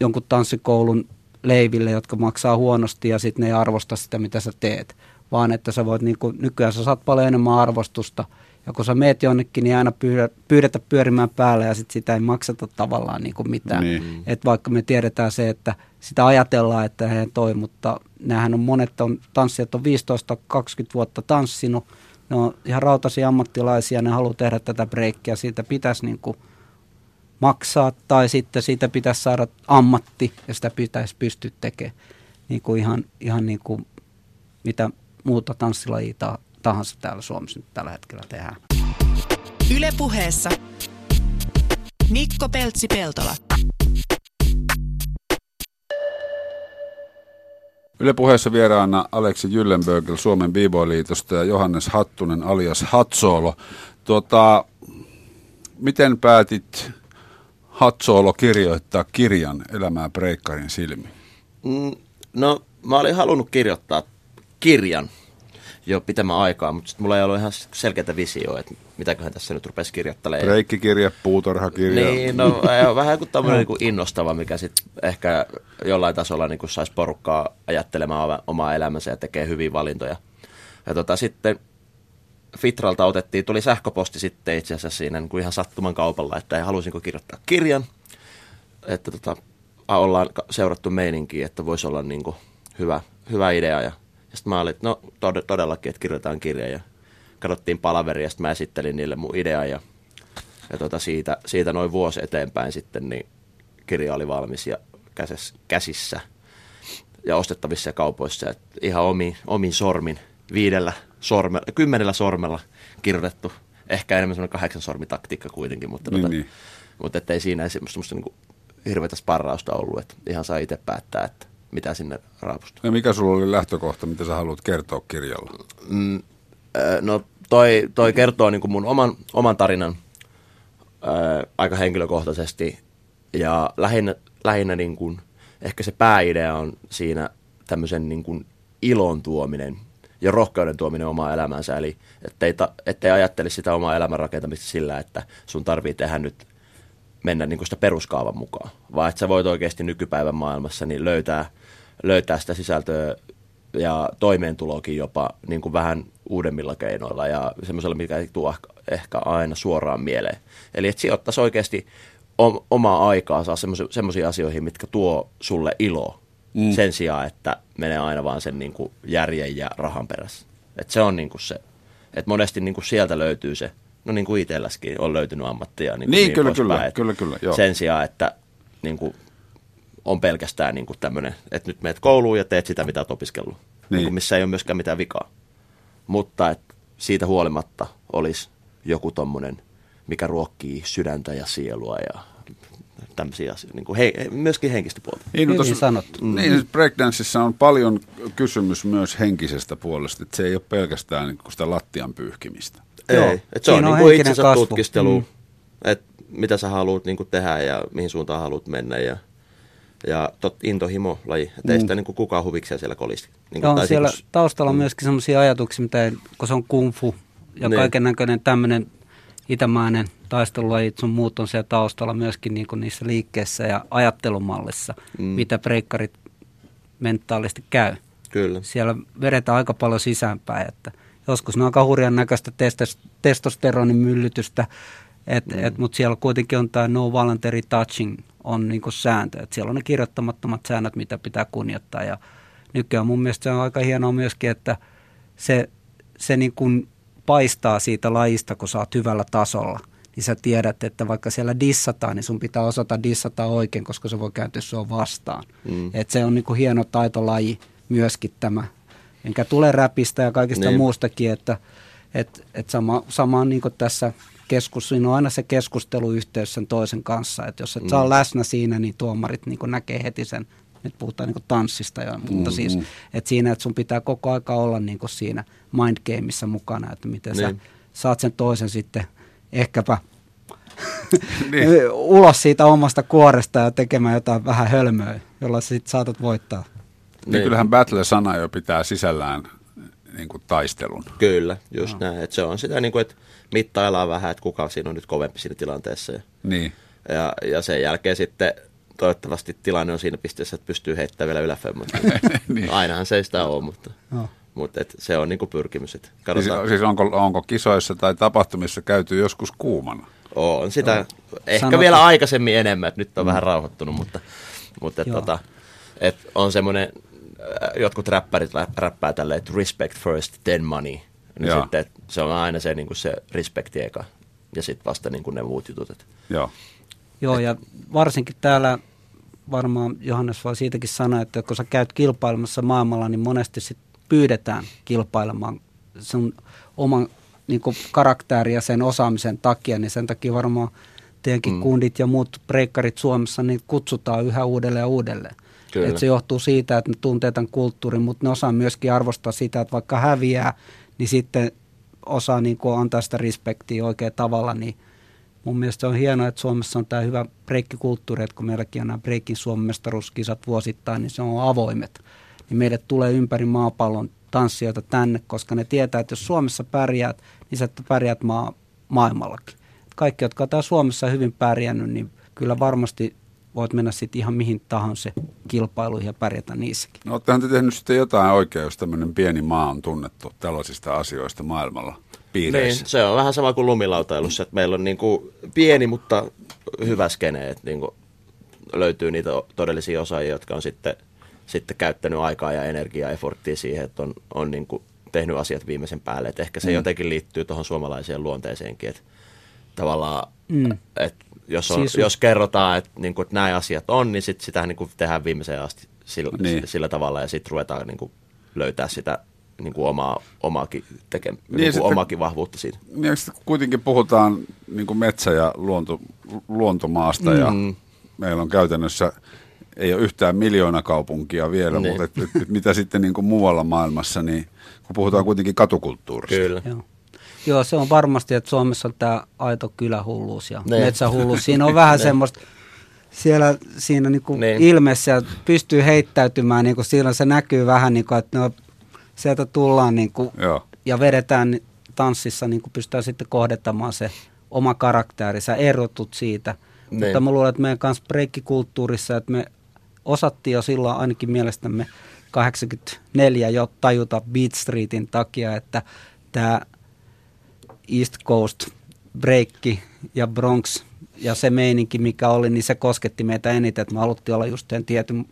S4: jonkun tanssikoulun leiville, jotka maksaa huonosti ja sitten ne ei arvosta sitä, mitä sä teet. Vaan että sä voit, niin kuin, nykyään sä saat paljon enemmän arvostusta. Ja kun sä meet jonnekin, niin aina pyydetä pyörimään päälle ja sitten sitä ei makseta tavallaan niin kuin mitään. Niin. Et vaikka me tiedetään se, että sitä ajatellaan, että he toi, mutta näähän on monet on, tanssijat on 15-20 vuotta tanssinut – ne on ihan rautaisia ammattilaisia, ne haluaa tehdä tätä breikkiä, siitä pitäisi niin kuin maksaa tai sitten siitä pitäisi saada ammatti ja sitä pitäisi pystyä tekemään niin kuin ihan, ihan niin kuin mitä muuta tanssilajia tahansa täällä Suomessa nyt tällä hetkellä tehdään.
S1: Ylepuheessa Mikko Peltsi-Peltola.
S2: Yle puheessa vieraana Aleksi Jyllenbögel Suomen b liitosta ja Johannes Hattunen alias Hatsoolo. Tuota, miten päätit Hatsoolo kirjoittaa kirjan Elämää breikkarin silmi?
S3: Mm, no mä olin halunnut kirjoittaa kirjan jo pitemmän aikaa, mutta sitten mulla ei ollut ihan selkeää visioa, että mitäköhän tässä nyt rupesi kirjoittelemaan.
S2: Breikkikirja, puutarhakirja.
S3: Niin, no vähän kuin tämmöinen niin innostava, mikä sitten ehkä jollain tasolla niin saisi porukkaa ajattelemaan omaa elämänsä ja tekee hyviä valintoja. Ja tota, sitten Fitralta otettiin, tuli sähköposti sitten itse asiassa siinä niin kuin ihan sattuman kaupalla, että halusinko kirjoittaa kirjan, että tota, ollaan seurattu meininkiä, että voisi olla niin kuin hyvä, hyvä idea. Ja sitten mä olin, että no tod- todellakin, että kirjoitetaan kirja ja katsottiin palaveri ja sitten mä esittelin niille mun idean ja, ja tota siitä, siitä noin vuosi eteenpäin sitten niin kirja oli valmis ja käsissä, käsissä ja ostettavissa kaupoissa. Et ihan omin, omin sormin, viidellä sormella, kymmenellä sormella kirjoitettu. Ehkä enemmän semmoinen kahdeksan sormitaktiikka kuitenkin, mutta, niin, tota, niin. mutta ettei siinä semmoista, semmoista niin hirveätä sparrausta ollut, että ihan saa itse päättää, että mitä sinne raapustaa.
S2: Ja mikä sulla oli lähtökohta, mitä sä haluat kertoa kirjalla? Mm,
S3: no toi, toi kertoo niin mun oman, oman tarinan ää, aika henkilökohtaisesti ja lähinnä, lähinnä niin kuin, ehkä se pääidea on siinä tämmöisen niin kuin ilon tuominen ja rohkeuden tuominen omaa elämäänsä. Eli ettei, ta, ettei ajattele sitä omaa elämän rakentamista sillä, että sun tarvii tehdä nyt mennä niin kuin sitä peruskaavan mukaan, vaan että sä voit oikeasti nykypäivän maailmassa niin löytää, löytää sitä sisältöä ja toimeentulokin jopa niin kuin vähän uudemmilla keinoilla ja semmoisella, mikä ei tule ehkä aina suoraan mieleen. Eli että sijoittaisi oikeasti omaa aikaa saa semmoisiin asioihin, mitkä tuo sulle iloa mm. sen sijaan, että menee aina vaan sen niin kuin järjen ja rahan perässä. Et se on niin kuin se, että monesti niin kuin sieltä löytyy se, no niin kuin itselläskin on löytynyt ammattia.
S2: Niin, niin, niin kyllä, kyllä, päin, kyllä, kyllä, joo.
S3: Sen sijaan, että niin kuin on pelkästään niin kuin tämmöinen, että nyt meet kouluun ja teet sitä, mitä olet opiskellut. Niin. Niin kuin missä ei ole myöskään mitään vikaa. Mutta että siitä huolimatta olisi joku tommonen, mikä ruokkii sydäntä ja sielua ja tämmöisiä asioita, niin kuin he, myöskin henkistä puolta.
S4: Niin, no tossa, sanottu.
S2: Mm. Niin, breakdanceissa on paljon kysymys myös henkisestä puolesta, että se ei ole pelkästään niin kuin sitä lattian pyyhkimistä.
S3: Ei, Joo. että se on, on niin kuin itsensä kasvu. tutkistelu, mm. että mitä sä haluat niin kuin tehdä ja mihin suuntaan haluat mennä ja ja tot, intohimo laji, että ei mm. sitä niin kuin kukaan huvikseen siellä kolisi.
S4: Niin kuin, on siellä kun... taustalla mm. myöskin sellaisia ajatuksia, mitä, kun se on kung fu ja niin. kaiken näköinen tämmöinen itämainen taistelulajit sun muut on siellä taustalla myöskin niin kuin niissä liikkeissä ja ajattelumallissa, mm. mitä breikkarit mentaalisti käy.
S3: Kyllä.
S4: Siellä vedetään aika paljon sisäänpäin, että joskus ne on aika hurjan näköistä testosteronin myllytystä, et, mm. et, mutta siellä kuitenkin on tämä no voluntary touching on niinku sääntö, että siellä on ne kirjoittamattomat säännöt, mitä pitää kunnioittaa ja nykyään mun mielestä se on aika hienoa myöskin, että se, se niin kuin paistaa siitä lajista, kun sä oot hyvällä tasolla – niin sä tiedät, että vaikka siellä dissataan, niin sun pitää osata dissata oikein, koska se voi kääntyä sua vastaan. Mm. Et se on niinku hieno taitolaji myöskin tämä, enkä tule räpistä ja kaikista niin. muustakin, että et, et sama, sama on niin tässä keskus, siinä on aina se keskusteluyhteys sen toisen kanssa, että jos et mm. saa läsnä siinä, niin tuomarit niin näkee heti sen, nyt puhutaan niin tanssista jo, mutta mm, siis että siinä, että sun pitää koko aika olla niin siinä mind gameissa mukana, että miten niin. sä saat sen toisen sitten ehkäpä (laughs) niin. (laughs) ulos siitä omasta kuoresta ja tekemään jotain vähän hölmöä, jolla sitten saatat voittaa.
S2: Niin, niin. kyllähän battle-sana jo pitää sisällään niin kuin taistelun.
S3: Kyllä, just no. näin. Että se on sitä, niin kuin, että mittaillaan vähän, että kuka siinä on nyt kovempi siinä tilanteessa. Ja,
S2: niin.
S3: ja, ja sen jälkeen sitten toivottavasti tilanne on siinä pisteessä, että pystyy heittämään vielä yläfemmoja. (laughs) niin. Ainahan se ei sitä ole, mutta... No. Mutta et se on niinku pyrkimys. Et
S2: siis, siis onko, onko kisoissa tai tapahtumissa käyty joskus kuumana?
S3: On sitä no. ehkä Sanotaan. vielä aikaisemmin enemmän, että nyt on mm. vähän rauhoittunut, mutta, mutta et, tota, et on semmoinen, jotkut räppärit räppää tälleen, että respect first, then money. Niin sitten, että se on aina se, niin kuin se respekti eka ja sitten vasta niin kuin ne muut jutut. Että.
S4: Joo. Joo, ja varsinkin täällä varmaan Johannes voi siitäkin sanoa, että kun sä käyt kilpailemassa maailmalla, niin monesti sit pyydetään kilpailemaan sun oman niin karakteri ja sen osaamisen takia, niin sen takia varmaan teidänkin mm. kundit ja muut breikkarit Suomessa niin kutsutaan yhä uudelleen ja uudelleen. Et se johtuu siitä, että ne tuntee tämän kulttuurin, mutta ne osaa myöskin arvostaa sitä, että vaikka häviää, niin sitten osaa niin kuin antaa sitä respektiä oikein tavalla, niin mun mielestä on hienoa, että Suomessa on tämä hyvä breikkikulttuuri, että kun meilläkin on nämä breikin Suomen vuosittain, niin se on avoimet niin meille tulee ympäri maapallon tanssijoita tänne, koska ne tietää, että jos Suomessa pärjäät, niin sä pärjäät maa, maailmallakin. Kaikki, jotka on Suomessa hyvin pärjännyt, niin kyllä varmasti voit mennä sitten ihan mihin tahansa kilpailuihin ja pärjätä niissäkin.
S2: No olettehan te tehnyt sitten jotain oikein, jos tämmöinen pieni maa on tunnettu tällaisista asioista maailmalla piireissä.
S3: Niin, se on vähän sama kuin lumilautailussa, että meillä on niin kuin pieni, mutta hyvä skene, että niin kuin löytyy niitä todellisia osaajia, jotka on sitten, sitten käyttänyt aikaa ja energiaa, efforttia siihen, että on, on niin kuin tehnyt asiat viimeisen päälle. Että ehkä se mm. jotenkin liittyy tuohon suomalaiseen luonteeseenkin, että tavallaan, mm. että jos, on, siis... jos kerrotaan, että, niin kuin, että nämä asiat on, niin sit sitä niin kuin tehdään viimeiseen asti sillä, niin. sillä tavalla ja sitten ruvetaan niin kuin, löytää sitä niin kuin omaa, omaakin, teke, niin, niin kuin sitten, omaakin vahvuutta siitä.
S2: Niin, sitten kuitenkin puhutaan niin kuin metsä- ja luonto, luontomaasta mm. ja meillä on käytännössä, ei ole yhtään miljoona kaupunkia vielä, niin. mutta et, et, et, mitä sitten niin kuin muualla maailmassa, niin kun puhutaan kuitenkin katukulttuurista.
S3: Kyllä.
S4: Joo. Joo, se on varmasti, että Suomessa on tämä aito kylähulluus ja ne. metsähulluus. Siinä on vähän semmoista siellä siinä niinku niin. ilmeessä ja pystyy heittäytymään, niinku siinä se näkyy vähän, niinku, että no, sieltä tullaan niinku, ja vedetään tanssissa, niinku pystytään sitten kohdettamaan se oma karakteri, sä erotut siitä. Niin. Mutta mä luulen, että meidän kanssa breikkikulttuurissa, että me osattiin jo silloin ainakin mielestämme 84 jo tajuta Beat Streetin takia, että tämä East Coast breikki ja Bronx ja se meininki, mikä oli, niin se kosketti meitä eniten, että me haluttiin olla just tietyn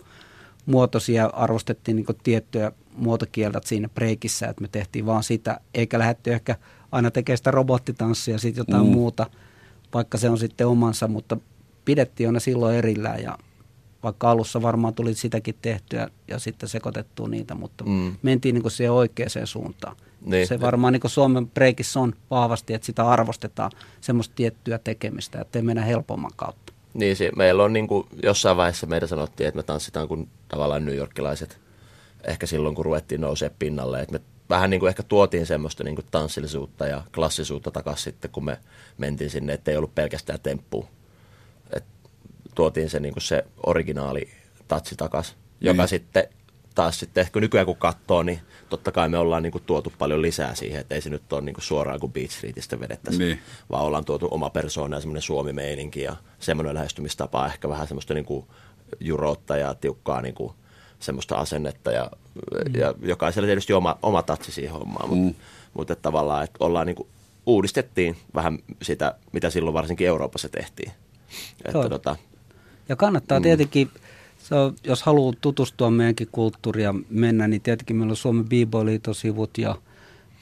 S4: muotoisia, arvostettiin niin tiettyjä muotokieltä siinä breikissä, että me tehtiin vaan sitä, eikä lähdetty ehkä aina tekemään sitä robottitanssia ja sitten jotain mm. muuta, vaikka se on sitten omansa, mutta pidettiin aina silloin erillään ja vaikka alussa varmaan tuli sitäkin tehtyä ja sitten sekoitettua niitä, mutta mm. mentiin niin siihen oikeaan suuntaan. Niin. Se varmaan niin Suomen breikissä on vahvasti, että sitä arvostetaan semmoista tiettyä tekemistä, että ei mennä helpomman kautta.
S3: Niin, se, meillä on niin kuin, jossain vaiheessa meidän sanottiin, että me tanssitaan kuin tavallaan New Yorkilaiset. Ehkä silloin, kun ruvettiin nousee pinnalle. Että me vähän niin kuin ehkä tuotiin semmoista niin kuin tanssillisuutta ja klassisuutta takaisin sitten, kun me mentiin sinne, että ei ollut pelkästään temppu. Et tuotiin se, niin kuin se originaali tatsi takaisin, niin. joka sitten taas sitten, kun nykyään kun katsoo, niin totta kai me ollaan niin kuin tuotu paljon lisää siihen, että ei se nyt ole niin kuin suoraan kuin Beach Streetistä vedettäisiin, niin. vaan ollaan tuotu oma persoona ja semmoinen suomi-meininki ja semmoinen lähestymistapa, ehkä vähän semmoista niin kuin juroutta ja tiukkaa niin kuin semmoista asennetta ja, mm. ja jokaisella tietysti oma, oma tatsi siihen hommaan, mutta, mm. mutta että tavallaan, että ollaan niin kuin, uudistettiin vähän sitä, mitä silloin varsinkin Euroopassa tehtiin. Että, tota,
S4: ja kannattaa mm. tietenkin se on, jos haluaa tutustua meidänkin kulttuuria mennä, niin tietenkin meillä on Suomen B-Boy-liitosivut ja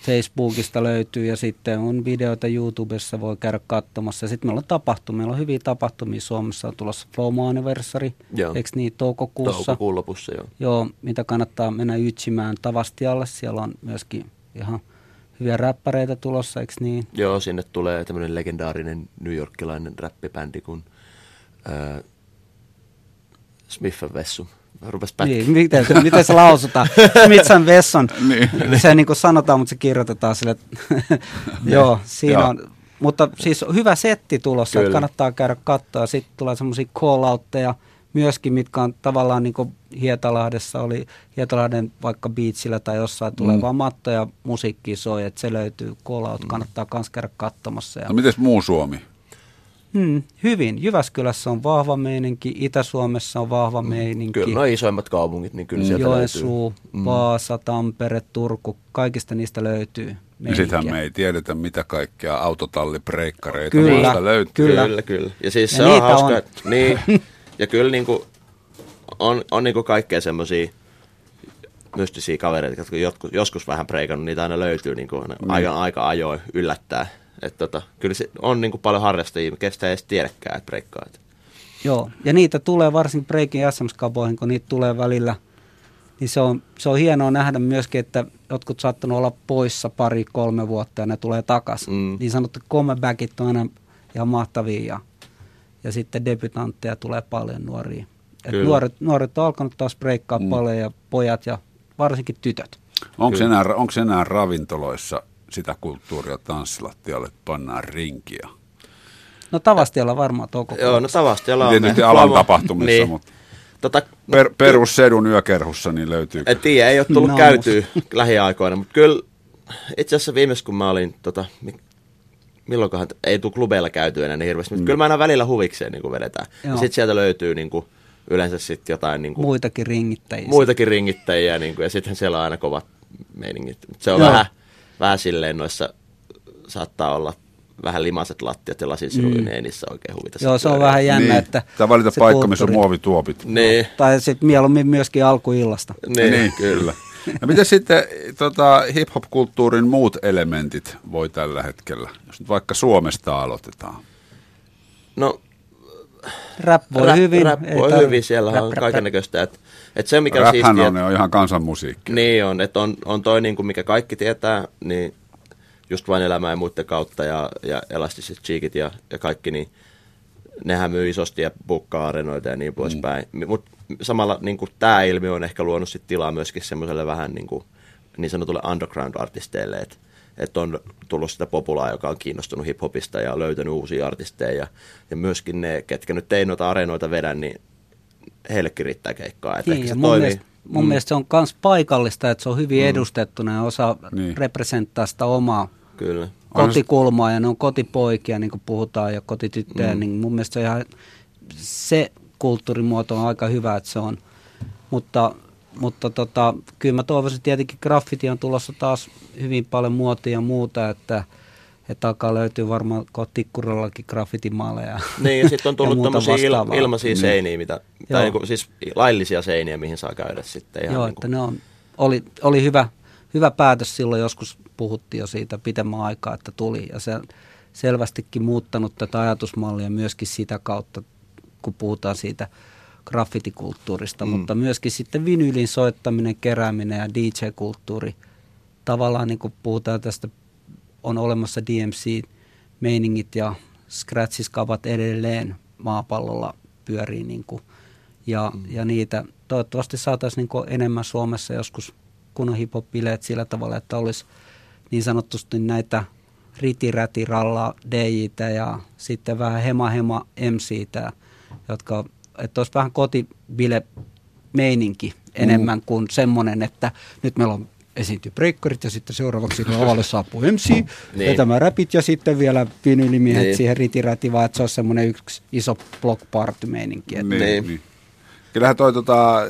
S4: Facebookista löytyy ja sitten on videoita YouTubessa, voi käydä katsomassa. Sitten meillä on tapahtumia, meillä on hyviä tapahtumia Suomessa, on tulossa Flow Anniversary, eikö niin, toukokuussa.
S3: Toukokuun lopussa, joo.
S4: Joo, mitä kannattaa mennä ytsimään Tavastialle, siellä on myöskin ihan hyviä räppäreitä tulossa, eikö niin?
S3: Joo, sinne tulee tämmöinen legendaarinen New Yorkilainen räppibändi kuin äh, Smith Vessu. Rupes
S4: niin, miten, miten se lausutaan? (laughs) Smith Vesson. niin. Se niin kuin sanotaan, mutta se kirjoitetaan sille. (laughs) Joo, siinä on. Mutta siis hyvä setti tulossa, Kyllä. että kannattaa käydä katsoa. Sitten tulee semmoisia call-outteja myöskin, mitkä on tavallaan niin kuin Hietalahdessa oli, Hietalahden vaikka beachillä tai jossain tulee mm. vaan matto ja musiikki soi, että se löytyy call-out, mm. kannattaa myös käydä katsomassa. Ja...
S2: No miten muu Suomi?
S4: Hmm, hyvin. Jyväskylässä on vahva meininki, Itä-Suomessa on vahva mm. meininki.
S3: Kyllä, no isoimmat kaupungit, niin kyllä sieltä
S4: Joensuu, löytyy. Mm. Vaasa, Tampere, Turku, kaikista niistä löytyy
S2: meininkiä. Sittenhän me ei tiedetä, mitä kaikkea autotallibreikkareita
S4: kyllä,
S2: löytyy.
S3: Kyllä, kyllä. kyllä. Ja siis ja se on hauska, on. niin, (laughs) ja kyllä niin kuin, on, on niin kuin kaikkea semmoisia mystisiä kavereita, jotka joskus, joskus vähän preikannut, niitä aina löytyy niin kuin, mm. aika, aika ajoin yllättää että tota, kyllä se on niin kuin paljon harrastajia, kestä ei edes tiedäkään, että breikkaa.
S4: Joo, ja niitä tulee varsinkin breikin SMS-kaboihin, kun niitä tulee välillä, niin se on, se on hienoa nähdä myöskin, että jotkut saattanut olla poissa pari-kolme vuotta ja ne tulee takaisin. Mm. Niin sanottu comebackit on aina ihan mahtavia ja, ja sitten debutantteja tulee paljon nuoria. Et nuoret, nuoret on alkanut taas breikkaa mm. paljon ja pojat ja varsinkin tytöt.
S2: Onko enää, onko enää ravintoloissa sitä kulttuuria tanssilattialle pannaan rinkiä.
S4: No Tavastialla varmaan toukokuussa.
S3: Joo, no Tavastialla on.
S2: Tietysti alan tapahtumissa, niin. mutta...
S3: Tota,
S2: Per, perussedun yökerhussa niin löytyy.
S3: En tiedä, ei ole tullut
S4: No.
S3: käytyä lähiaikoina, mutta kyllä itse asiassa viimeis kun mä olin, tota, mi- milloinkohan, ei tule klubeilla käyty enää niin hirveästi, mutta kyllä mä aina välillä huvikseen niin vedetään. Ja
S4: Joo.
S3: sitten sieltä löytyy niin kuin, yleensä sitten jotain niin kuin,
S4: Muitakin ringittäjiä.
S3: muitakin ringittäjiä, niin kuin, ja sitten siellä on aina kovat meiningit. Mut se on
S4: Joo.
S3: vähän, vähän silleen noissa, saattaa olla vähän limaset lattiat ja lasisiruja, mm. niin ei niissä oikein huvita.
S4: Joo, se on vähän jännä,
S2: niin.
S4: että...
S2: Tää valita paikka, missä on
S4: kulttuuri-
S2: muovituopit.
S3: Niin,
S4: Tai sitten mieluummin myöskin alkuillasta.
S3: niin,
S2: niin, kyllä. Ja miten sitten tota, hip-hop-kulttuurin muut elementit voi tällä hetkellä, jos nyt vaikka Suomesta aloitetaan?
S3: No,
S4: Rap voi
S3: rap,
S4: hyvin.
S3: Rap voi hyvin, siellä
S4: rap,
S3: on
S4: rap,
S3: kaiken näköistä. Että et se, mikä on siistiä,
S2: on, on ihan kansanmusiikki.
S3: Niin on, että on, on toi, niin kuin mikä kaikki tietää, niin just vain elämää ja muiden kautta ja, ja elastiset cheekit ja, ja kaikki, niin nehän myy isosti ja bukkaa arenoita ja niin poispäin. Mm. Mutta samalla niin tämä ilmiö on ehkä luonut sit tilaa myöskin semmoiselle vähän niin, kuin, niin sanotulle underground-artisteille, että että on tullut sitä populaa, joka on kiinnostunut hiphopista ja löytänyt uusia artisteja. Ja, ja myöskin ne, ketkä nyt ei noita areenoita vedä, niin heillekin riittää keikkaa. Että
S4: Niin,
S3: se
S4: mun,
S3: toimii.
S4: mielestä, mun mm. mielestä se on myös paikallista, että se on hyvin mm. edustettuna ja osaa
S2: Niin.
S4: representtaa sitä omaa
S3: Kyllä.
S4: kotikulmaa ja ne on kotipoikia, niin kuin puhutaan, ja kotityttöjä, mm. niin mun mielestä se, ihan, se kulttuurimuoto on aika hyvä, että se on. Mutta, mutta tota, kyllä mä toivoisin tietenkin, graffiti on tulossa taas hyvin paljon muotia ja muuta, että, että alkaa löytyä varmaan kotikkurillakin graffitimaaleja.
S3: Niin, ja sitten on (laughs) tullut tämmöisiä il, ilmaisia seiniä, mitä, tai
S4: Joo.
S3: niinku, siis laillisia seiniä, mihin saa käydä sitten. Ihan
S4: Joo,
S3: niinku,
S4: että ne on, oli, oli hyvä, hyvä päätös silloin, joskus puhuttiin jo siitä pitemmän aikaa, että tuli. Ja se selvästikin muuttanut tätä ajatusmallia myöskin sitä kautta, kun puhutaan siitä graffitikulttuurista, mm. mutta myöskin sitten vinylin soittaminen, kerääminen ja DJ-kulttuuri. Tavallaan niin kuin puhutaan tästä, on olemassa DMC-meiningit ja scratchiskavat edelleen maapallolla pyörii niin kuin, ja, mm. ja niitä toivottavasti saataisiin niin enemmän Suomessa joskus kunnon hip-hop-bileet sillä tavalla, että olisi niin sanotusti näitä ritiräti ralla DJtä ja sitten vähän hema hema MCtä, jotka, että olisi vähän kotibile meininki enemmän mm. kuin semmoinen, että nyt meillä on esiintyy breakkarit ja sitten seuraavaksi lavalle saapuu MC, niin. vetämään räpit ja sitten vielä vinylimiehet niin. siihen ritiräti, vaan että se olisi semmoinen yksi iso block party meininki. Että
S2: Niin,
S3: Niin.
S2: niin. Kyllähän toi tota,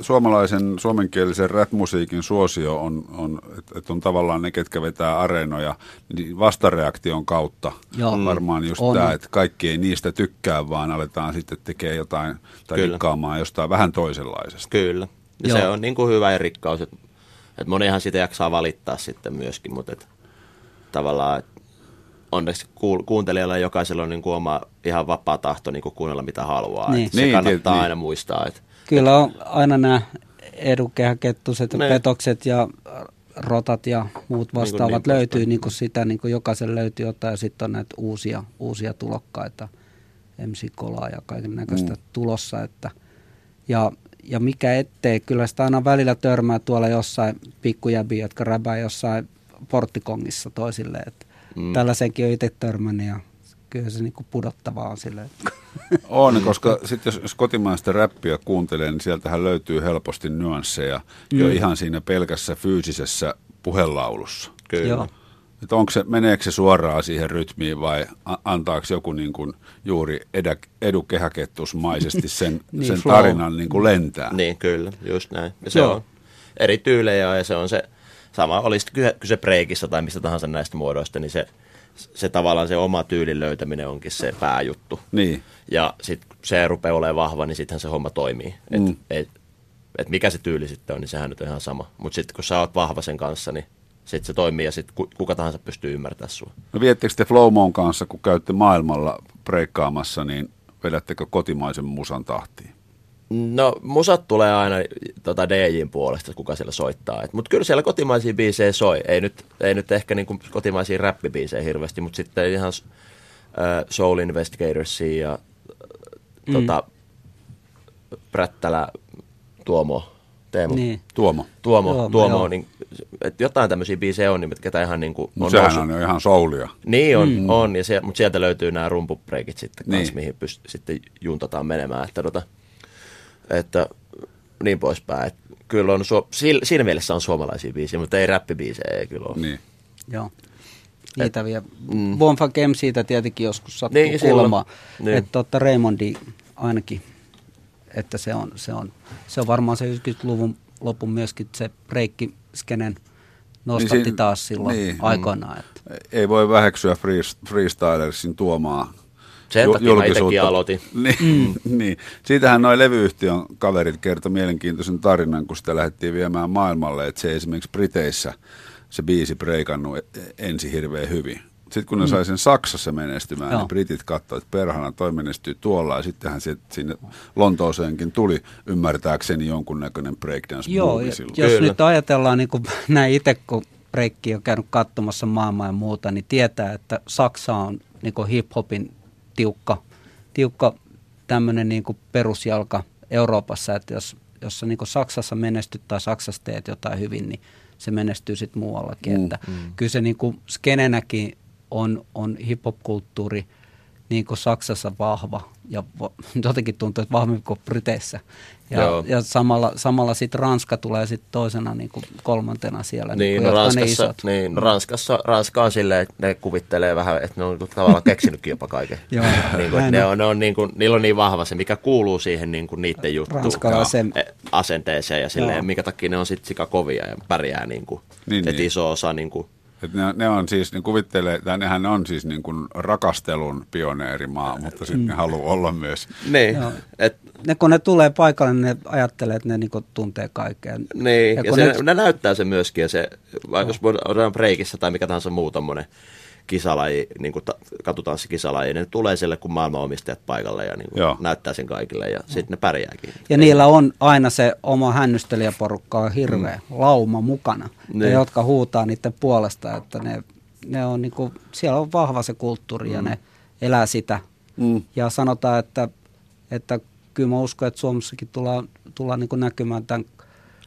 S2: suomalaisen suomenkielisen rap-musiikin suosio on, on että et on tavallaan ne, ketkä vetää areenoja, niin vastareaktion kautta
S4: Joo.
S2: varmaan just
S4: On.
S2: tämä, että kaikki ei niistä tykkää, vaan aletaan sitten tekemään jotain tai
S3: Kyllä.
S2: rikkaamaan jostain vähän toisenlaisesta.
S3: Kyllä. Ja
S4: Joo.
S3: se on niin kuin hyvä ja rikkaus. Että et monihan sitä jaksaa valittaa sitten myöskin, mutta et, tavallaan et, onneksi kuul- kuuntelijalla jokaisella on niin kuin oma ihan vapaa tahto niin kuin kuunnella mitä haluaa.
S4: Niin.
S3: Et se
S2: Niin,
S3: kannattaa
S2: niin.
S3: aina muistaa. Että
S4: Kyllä on aina nämä edukehäkettuset ja
S3: Ne.
S4: petokset ja rotat ja muut vastaavat
S3: niin
S4: löytyy
S3: poispäin.
S4: niin kuin sitä, niin kuin jokaisen löytyy jotain ja sitten on näitä uusia, uusia tulokkaita, MC Kolaa ja kaiken näköistä mm. tulossa, että ja, ja mikä ettei, kyllä sitä aina välillä törmää tuolla jossain pikkujäbiä, jotka räbää jossain porttikongissa toisille, että mm. tällaisenkin on itse törmännyt ja kyllä se niinku pudottavaa on silleen. (laughs)
S2: On, koska sitten jos, jos kotimaista räppiä kuuntelee, niin sieltähän löytyy helposti nyansseja mm. jo ihan siinä pelkässä fyysisessä puhelaulussa.
S3: kyllä.
S4: Joo.
S2: Että onko se, meneekö se suoraan siihen rytmiin vai antaako joku niin kuin juuri edä, edukehäkettusmaisesti sen, (laughs)
S4: Niin,
S2: sen
S4: flow.
S2: tarinan niin kuin lentää?
S3: Niin, kyllä, just näin. Ja se
S4: Joo.
S3: on eri tyylejä ja se on se sama, oli kyse, kyse breikissä tai mistä tahansa näistä muodoista, niin se, se tavallaan se oma tyylin löytäminen onkin se pääjuttu.
S2: Niin.
S3: Ja sitten kun se rupeaa olemaan vahva, niin sittenhän se homma toimii. Et,
S2: Mm.
S3: mm. et, et mikä se tyyli sitten on, niin sehän nyt on ihan sama. Mutta sitten kun sä oot vahva sen kanssa, niin sitten se toimii ja sitten kuka tahansa pystyy ymmärtämään sua.
S2: No viettekö te Flowmon kanssa, kun käytte maailmalla breikkaamassa, niin vedättekö kotimaisen musan tahtiin?
S3: No, musat tulee aina tota DJin puolesta, kuka siellä soittaa. Mutta kyllä siellä kotimaisia biisejä soi. Ei nyt, ei nyt ehkä niinku kotimaisia räppibiisejä hirveästi, mutta sitten ihan äh, Soul Investigatorsia ja mm. tota, Prättälä, Tuomo, Teemo.
S4: Niin.
S2: Tuomo.
S3: Tuomo,
S4: Tuomo,
S3: Tuomo
S4: joo.
S3: niin, et jotain tämmöisiä biisejä on, niin, ketä ihan niinku
S2: No
S3: on
S2: sehän
S3: noussut-
S2: on jo ihan soulia.
S3: Niin on, mm. on ja se, mutta sieltä löytyy nämä rumpubreikit sitten
S2: Niin.
S3: kans, mihin pyst, sitten juntataan menemään. Että tota, että niin poispäin. Että kyllä on, suo, siinä mielessä on suomalaisia biisejä, mutta ei räppibiisejä ei kyllä ole.
S2: Niin.
S4: Joo. Niitä vielä. Mm. Bonfa Kem siitä tietenkin joskus sattuu
S3: Niin,
S4: kuulemaan.
S3: Niin.
S4: Että totta Raymondi ainakin, että se on, se on, se on varmaan se 90-luvun lopun myöskin se breikkiskenen nostatti
S2: siinä-
S4: taas silloin
S2: niin,
S4: niin, aikoinaan. Että.
S2: Ei voi väheksyä frees- freestylersin tuomaa
S3: Sen
S2: ju-
S3: takia mä aloitin. (laughs)
S2: Niin, mm. niin. Siitähän noin levyyhtiön kaverit kertoi mielenkiintoisen tarinan, kun sitä lähdettiin viemään maailmalle, että se esimerkiksi Briteissä se biisi breikannut e- ensin hirveän hyvin. Sitten kun ne mm. sai sen Saksassa menestymään,
S4: Joo.
S2: niin britit katsoivat, että perhana toi menestyy tuolla, ja sittenhän se, sinne Lontooseenkin tuli ymmärtääkseni jonkunnäköinen breakdance
S4: Joo, ja
S2: silloin.
S4: jos
S3: Kyllä.
S4: nyt ajatellaan, niin kuin (laughs) näin itse kun breikki on käynyt katsomassa maailmaa ja muuta, niin tietää, että Saksa on niin kuin hip-hopin tiukka, tiukka tämmöinen niin kuin perusjalka Euroopassa, että jos, jos sä niin kuin Saksassa menestyt tai Saksassa teet jotain hyvin, niin se menestyy sitten muuallakin.
S2: Mm,
S4: Mm, että Kyllä se niin kuin skenenäkin on, on hip-hop-kulttuuri niin kuin Saksassa vahva ja va- (laughs) jotenkin tuntuu, että vahvemmin kuin Briteissä. Ja,
S3: Joo.
S4: ja samalla, samalla sitten Ranska tulee sitten toisena niin kuin kolmantena siellä.
S3: Niin,
S4: kuin,
S3: no Ranskassa,
S4: isot.
S3: niin, no Ranskassa, Ranska on silleen, että ne kuvittelee vähän, että ne on niinku tavallaan (laughs) keksinytkin jopa kaiken.
S4: Joo, (laughs)
S3: niin kuin, ne
S4: on.
S3: on, ne on, niin kuin, niillä on niin vahva se, mikä kuuluu siihen niin kuin niiden juttuun.
S4: Ranskalaisen-
S3: e- asenteeseen ja silleen,
S4: Joo.
S3: minkä takia ne on sitten sika kovia ja pärjää niin kuin,
S2: Niin,
S3: että
S2: niin.
S3: iso osa niin kuin,
S2: Et ne, ne on siis, ne kuvittelee, tai nehän on siis niin kuin rakastelun pioneerimaa, mutta sitten
S4: Mm.
S2: ne haluaa olla myös.
S3: niin,
S4: Joo.
S3: et,
S4: Ne, kun ne tulee paikalle, niin ne ajattelee, että ne niin kuin tuntee kaikkea.
S3: niin,
S4: Ja
S3: ja,
S4: kun
S3: se,
S4: ne-
S3: ne, näyttää sen myöskin, ja se, vaikka jos otetaan breikissä tai mikä tahansa muu tommonen kisalaji, niin kuin ta, katutanssikisalajia, ne tulee sille, kun maailmanomistajat paikalle ja niin
S2: Joo.
S3: kuin näyttää sen kaikille, ja sitten ne pärjääkin.
S4: Ja niillä on aina se oma hännystelijäporukka on hirveä mm. lauma mukana, ja
S3: Niin.
S4: jotka huutaa niiden puolesta, että ne, ne on niinku, siellä on vahva se kulttuuri ja ne elää sitä.
S2: Mm.
S4: Ja sanotaan, että, että kyllä mä uskon, että Suomessakin tullaan, tullaan niinku näkymään tämän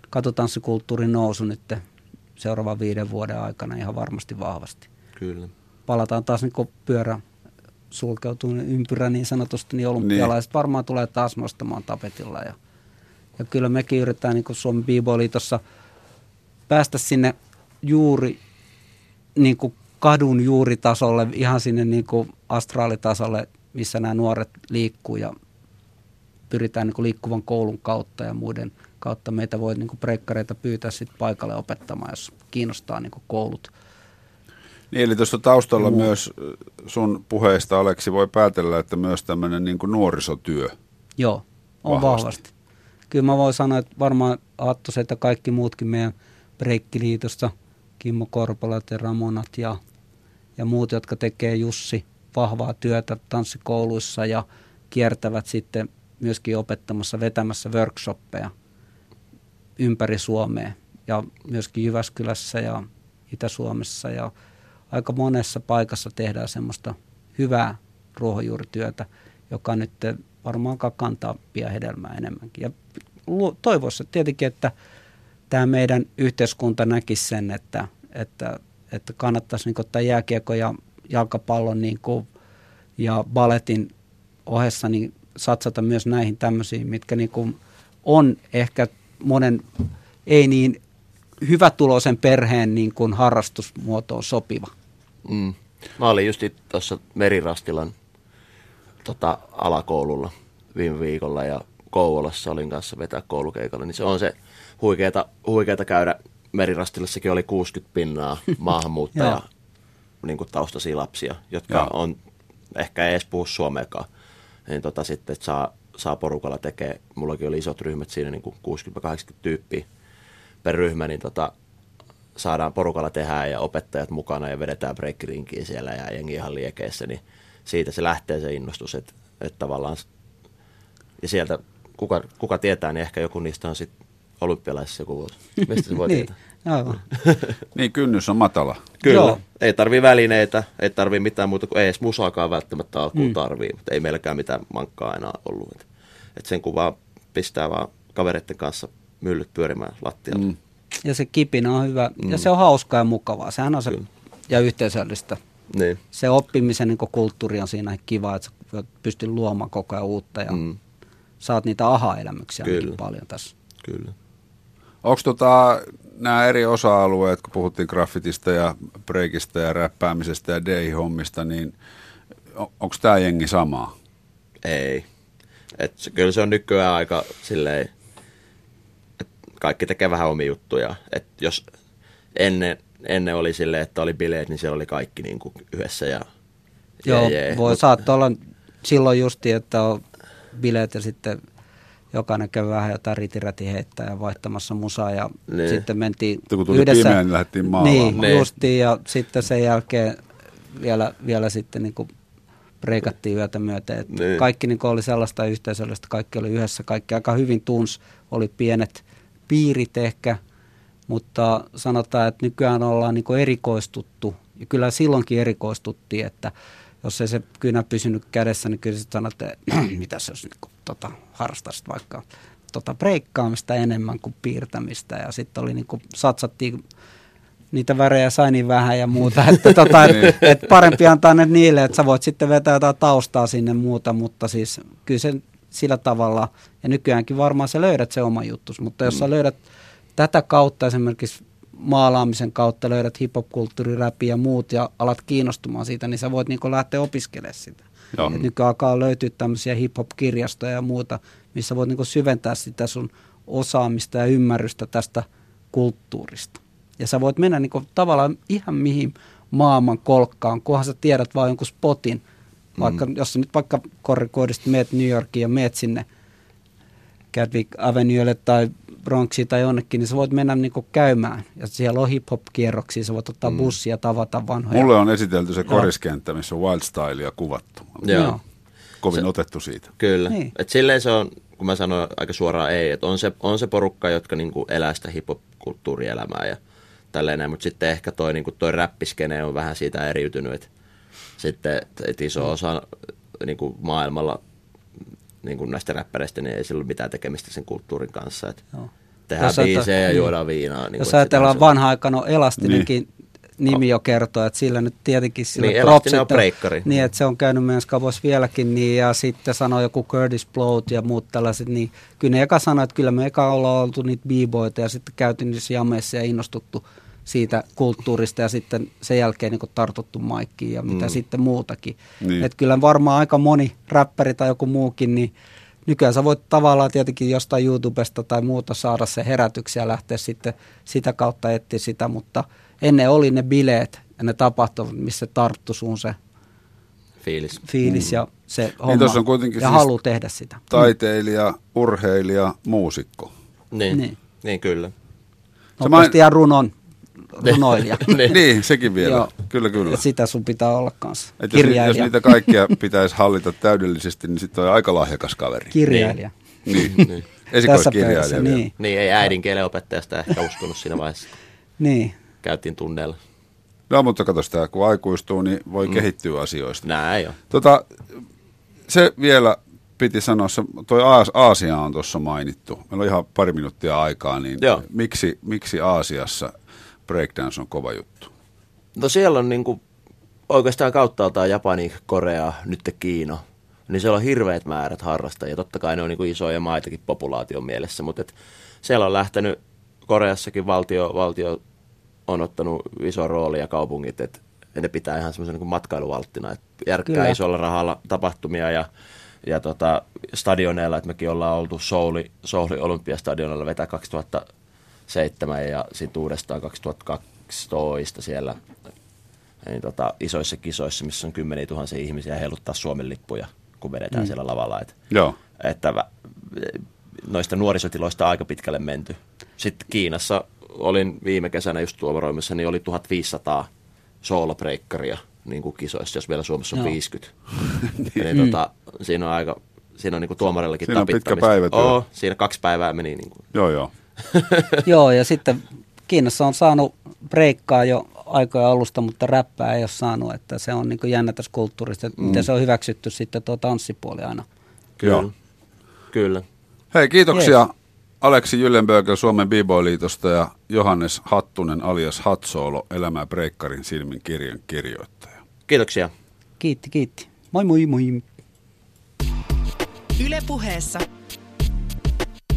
S4: katutanssikulttuurin nousu nyt seuraavan viiden vuoden aikana ihan varmasti vahvasti.
S3: Kyllä.
S4: Palataan taas niin pyörä sulkeutunut ympyrä niin sanotusti, niin olympialaiset niin. varmaan tulee taas nostamaan tapetilla. Ja, ja kyllä mekin yritetään niin Suomen B-Boy-liitossa päästä sinne juuri niin kuin kadun juuritasolle, ihan sinne niin kuin astraalitasolle, missä nämä nuoret liikkuu ja pyritään niin kuin liikkuvan koulun kautta ja muiden kautta. Meitä voi niin kuin breikkareita pyytää sit paikalle opettamaan, jos kiinnostaa niin kuin koulut.
S2: Niin, eli tuossa taustalla myös äh, sun puheista, Aleksi, voi päätellä, että myös tämmöinen niin nuorisotyö.
S4: Joo, on
S2: Vahvasti.
S4: vahvasti. Kyllä mä voin sanoa, että varmaan Aattos, että kaikki muutkin meidän breikkiliitosta, Kimmo Korpolat ja Ramonat ja, ja muut, jotka tekee Jussi vahvaa työtä tanssikouluissa ja kiertävät sitten myöskin opettamassa, vetämässä workshoppeja ympäri Suomea ja myöskin Jyväskylässä ja Itä-Suomessa ja aika monessa paikassa tehdään semmoista hyvää ruohonjuurityötä, joka nyt varmaan kantaa pian hedelmää enemmänkin. Ja toivoisi tietenkin, että tämä meidän yhteiskunta näkisi sen, että, että, että kannattaisi niin ottaa jääkiekko ja jalkapallon niin kuin, ja balletin ohessa niin satsata myös näihin tämmöisiin, mitkä niin kuin on ehkä monen ei niin hyvätuloisen perheen niin kuin harrastusmuotoon sopiva.
S3: Mm. Mä olin just tuossa Merirastilan tota, alakoululla viime viikolla ja Kouvolassa olin kanssa vetää koulukeikalla, niin se on se huikeeta, huikeeta käydä. Merirastilassakin oli 60 pinnaa (laughs) maahanmuuttaja niin kuin taustaisia lapsia, jotka
S2: Joo.
S3: on ehkä ei edes puhu suomeakaan. Niin tota sitten, että saa, saa porukalla tekee, mullakin oli isot ryhmät siinä, niin kuin 60-80 tyyppiä per ryhmä, niin tota, saadaan porukalla tehdä ja opettajat mukana ja vedetään breikkirinkiä siellä ja jengi ihan liekeissä, niin siitä se lähtee se innostus, että, että tavallaan ja sieltä kuka, kuka tietää, niin ehkä joku niistä on sitten olympialaisissa joku vuosi. Mistä se voi (laughs)
S4: niin,
S3: tietää?
S4: aivan. (laughs)
S2: Niin, kynnys on matala.
S3: Kyllä.
S4: Joo.
S3: Ei tarvii välineitä, ei tarvii mitään muuta kuin ei edes musaakaan välttämättä alkuun
S4: Mm.
S3: tarvii, mutta ei meilläkään mitään mankkaa enää ollut. Et, et sen kun vaan pistää vaan kavereiden kanssa myllyt pyörimään lattialle.
S2: Mm.
S4: Ja se kipinä on hyvä
S3: Mm.
S4: ja se on hauskaa ja mukavaa. Sehän on se
S3: Kyllä.
S4: ja yhteisöllistä.
S3: Niin.
S4: Se oppimisen niin kulttuuri on siinä kiva, että sä pystyt luomaan koko ajan uutta ja
S3: Mm.
S4: saat niitä aha-elämyksiä paljon tässä.
S3: Kyllä.
S2: Onko tota, nämä eri osa-alueet, kun puhuttiin graffitista ja breikistä ja räppäämisestä ja day-hommista, niin onko tämä jengi samaa?
S3: Ei. Et se, kyllä se on nykyään aika silleen, kaikki tekee vähän omia juttuja. Et jos ennen, ennen oli silleen, että oli bileet, niin siellä oli kaikki niin kuin yhdessä ja
S4: Joo,
S3: jee, jee.
S4: voi
S3: Mut-
S4: saattaa olla silloin justi, että on bileet ja sitten jokainen käy vähän jotain ritiräti heittää ja vaihtamassa musaa ja
S3: Niin.
S4: sitten mentiin
S2: Sitten kun tuli pimeä, niin lähdettiin maalaamaan.
S4: Niin,
S3: Niin.
S4: justiin ja sitten sen jälkeen vielä, vielä sitten niin kuin breikattiin yötä myöten. Että
S3: Niin.
S4: Kaikki niin oli sellaista yhteisöllistä, kaikki oli yhdessä, kaikki aika hyvin tuns, oli pienet piirit ehkä, mutta sanotaan, että nykyään ollaan niin erikoistuttu. Ja kyllä silloinkin erikoistuttiin, että jos ei se kynä pysynyt kädessä, niin kyllä sitten sanot, että (clears throat) mitä se jos niin tota, harrastasit vaikka tota, breikkaamista enemmän kuin piirtämistä. Ja sitten oli niin kuin, satsattiin niitä värejä sai niin vähän ja muuta, että (laughs) tota, et, et parempi antaa ne niille, että sä voit sitten vetää jotain taustaa sinne muuta, mutta siis kyllä se sillä tavalla, ja nykyäänkin varmaan sä löydät se oma juttus, mutta jos sä löydät tätä kautta esimerkiksi maalaamisen kautta löydät hip-hop-kulttuuri, räpi ja muut ja alat kiinnostumaan siitä, niin sä voit niinku lähteä opiskelemaan sitä.
S2: Joo.
S4: Et nykyään alkaa löytyä tämmöisiä hip-hop-kirjastoja ja muuta, missä voit niinku syventää sitä sun osaamista ja ymmärrystä tästä kulttuurista. Ja sä voit mennä niinku tavallaan ihan mihin maailman kolkkaan, kunhan sä tiedät vaan jonkun spotin. Vaikka, mm. jos nyt vaikka korrikoidista meet New Yorkiin ja meet sinne Cadwick Avenuelle tai Bronxiin tai jonnekin, niin sä voit mennä niinku käymään. Ja siellä on hip-hop-kierroksia, sä voit ottaa mm. bussia, tavata vanhoja.
S2: Mulle on esitelty se koriskenttä, missä on wild stylea kuvattu.
S3: Joo.
S4: Joo.
S2: Kovin otettu siitä.
S3: Kyllä.
S4: Niin.
S3: Niin. Et silleen se on, kun mä sanoin aika suoraan ei, että on se, on se porukka, jotka niinku elää sitä hip-hop-kulttuurielämää ja tälleen näin, mutta sitten ehkä toi, niinku toi räppiskene on vähän siitä eriytynyt, että sitten et iso osa niinku maailmalla niinku näistä räppäreistä, niin ei sillä ole mitään tekemistä sen kulttuurin kanssa. Et
S4: Joo.
S3: tehdään
S4: Jos
S3: biisejä ja
S4: niin.
S3: juodaan viinaa. Niin
S4: Jos ajatellaan vanha aikana, no Elastinenkin
S2: Niin.
S4: nimi jo kertoo, että sillä nyt tietenkin sillä
S3: Niin,
S4: propsit
S3: on breikkari.
S4: Niin, että se on käynyt meidän skavoissa vieläkin, niin, ja sitten sanoi joku Curtis Bloat ja muut tällaiset, niin kyllä ne eka sanoi, että kyllä me eka ollaan oltu niitä b-boita ja sitten käytiin niissä jameissa ja innostuttu siitä kulttuurista ja sitten sen jälkeen niin tartuttu maikkiin ja mitä mm. sitten muutakin.
S2: Niin.
S4: Että kyllä varmaan aika moni räppäri tai joku muukin, niin nykyään sä voit tavallaan tietenkin jostain YouTubesta tai muuta saada se herätyksiä ja lähteä sitten sitä kautta etsiä sitä, mutta ennen oli ne bileet ja ne tapahtumat, missä tarttu sun se
S3: Fiilis.
S4: fiilis mm. ja se homma
S2: tossa on kuitenkin
S4: ja
S2: siis
S4: halu tehdä sitä.
S2: Taiteilija, urheilija, muusikko.
S3: Niin,
S4: Niin.
S3: niin. niin kyllä.
S4: Nopeasti ja runon, runoilija.
S3: Niin. (laughs)
S2: Niin, sekin vielä.
S4: Joo.
S2: Kyllä, kyllä.
S4: Et sitä sun pitää olla kanssa.
S2: Et jos, jos niitä kaikkia pitäisi hallita täydellisesti, niin sitten on aika lahjakas kaveri.
S4: Kirjailija.
S2: Niin,
S3: Niin.
S4: Tässä
S2: esikoiskirjailija
S4: niin.
S3: Niin, ei äidinkielen opettajasta ehkä uskonut siinä vaiheessa.
S4: niin.
S3: Käytiin tunneilla.
S2: No, mutta kato sitä, kun aikuistuu, niin voi mm. kehittyä asioista.
S3: Näin on.
S2: Tota, se vielä piti sanoa, se, toi Aas, Aasia on tuossa mainittu. Meillä on ihan pari minuuttia aikaa, niin
S3: Joo.
S2: miksi, miksi Aasiassa breakdance on kova juttu?
S3: No siellä on niinku oikeastaan kauttaaltaan Japani, Korea, nyt Kiina. Niin siellä on hirveät määrät harrastajia. Totta kai ne on niinku isoja maitakin populaation mielessä, mutta et siellä on lähtenyt Koreassakin valtio, valtio on ottanut iso rooli ja kaupungit, että ne pitää ihan semmoisen niin matkailuvalttina, että järkkää
S4: Kyllä.
S3: isolla rahalla tapahtumia ja, ja tota, stadioneilla, että mekin ollaan oltu Souli, Souli Olympiastadionilla vetää 2007 ja sitten uudestaan 2012 siellä niin tota, isoissa kisoissa, missä on kymmeniä tuhansia ihmisiä heiluttaa Suomen lippuja, kun vedetään mm. siellä lavalla. Et,
S2: Joo.
S3: että noista nuorisotiloista aika pitkälle menty. Sitten Kiinassa olin viime kesänä just tuomaroimassa, niin oli 1500 soolobreikkaria niin kuin kisoissa, jos vielä Suomessa on
S4: Joo.
S3: 50. niin, (laughs) tota, siinä on aika, siinä on niin kuin tuomarillakin
S2: Siinä on pitkä päivätyö.
S3: Oo, siinä kaksi päivää meni niin kuin,
S2: Joo, joo. (laughs)
S4: Joo, ja sitten Kiinassa on saanut breikkaa jo aikoja alusta, mutta räppää ei ole saanut, että se on niin jännä tässä kulttuurista, että mm. miten se on hyväksytty sitten tuo tanssipuoli aina.
S3: kyllä.
S2: Joo.
S3: Kyllä.
S2: Hei, kiitoksia Aleksi Jyllenberger Suomen B-Boy-liitosta ja Johannes Hattunen alias Hatsoolo, Elämää Breikkarin silmin kirjan kirjoittaja.
S3: Kiitoksia.
S4: Kiitti, kiitti. Moi moi moi.
S1: Yle puheessa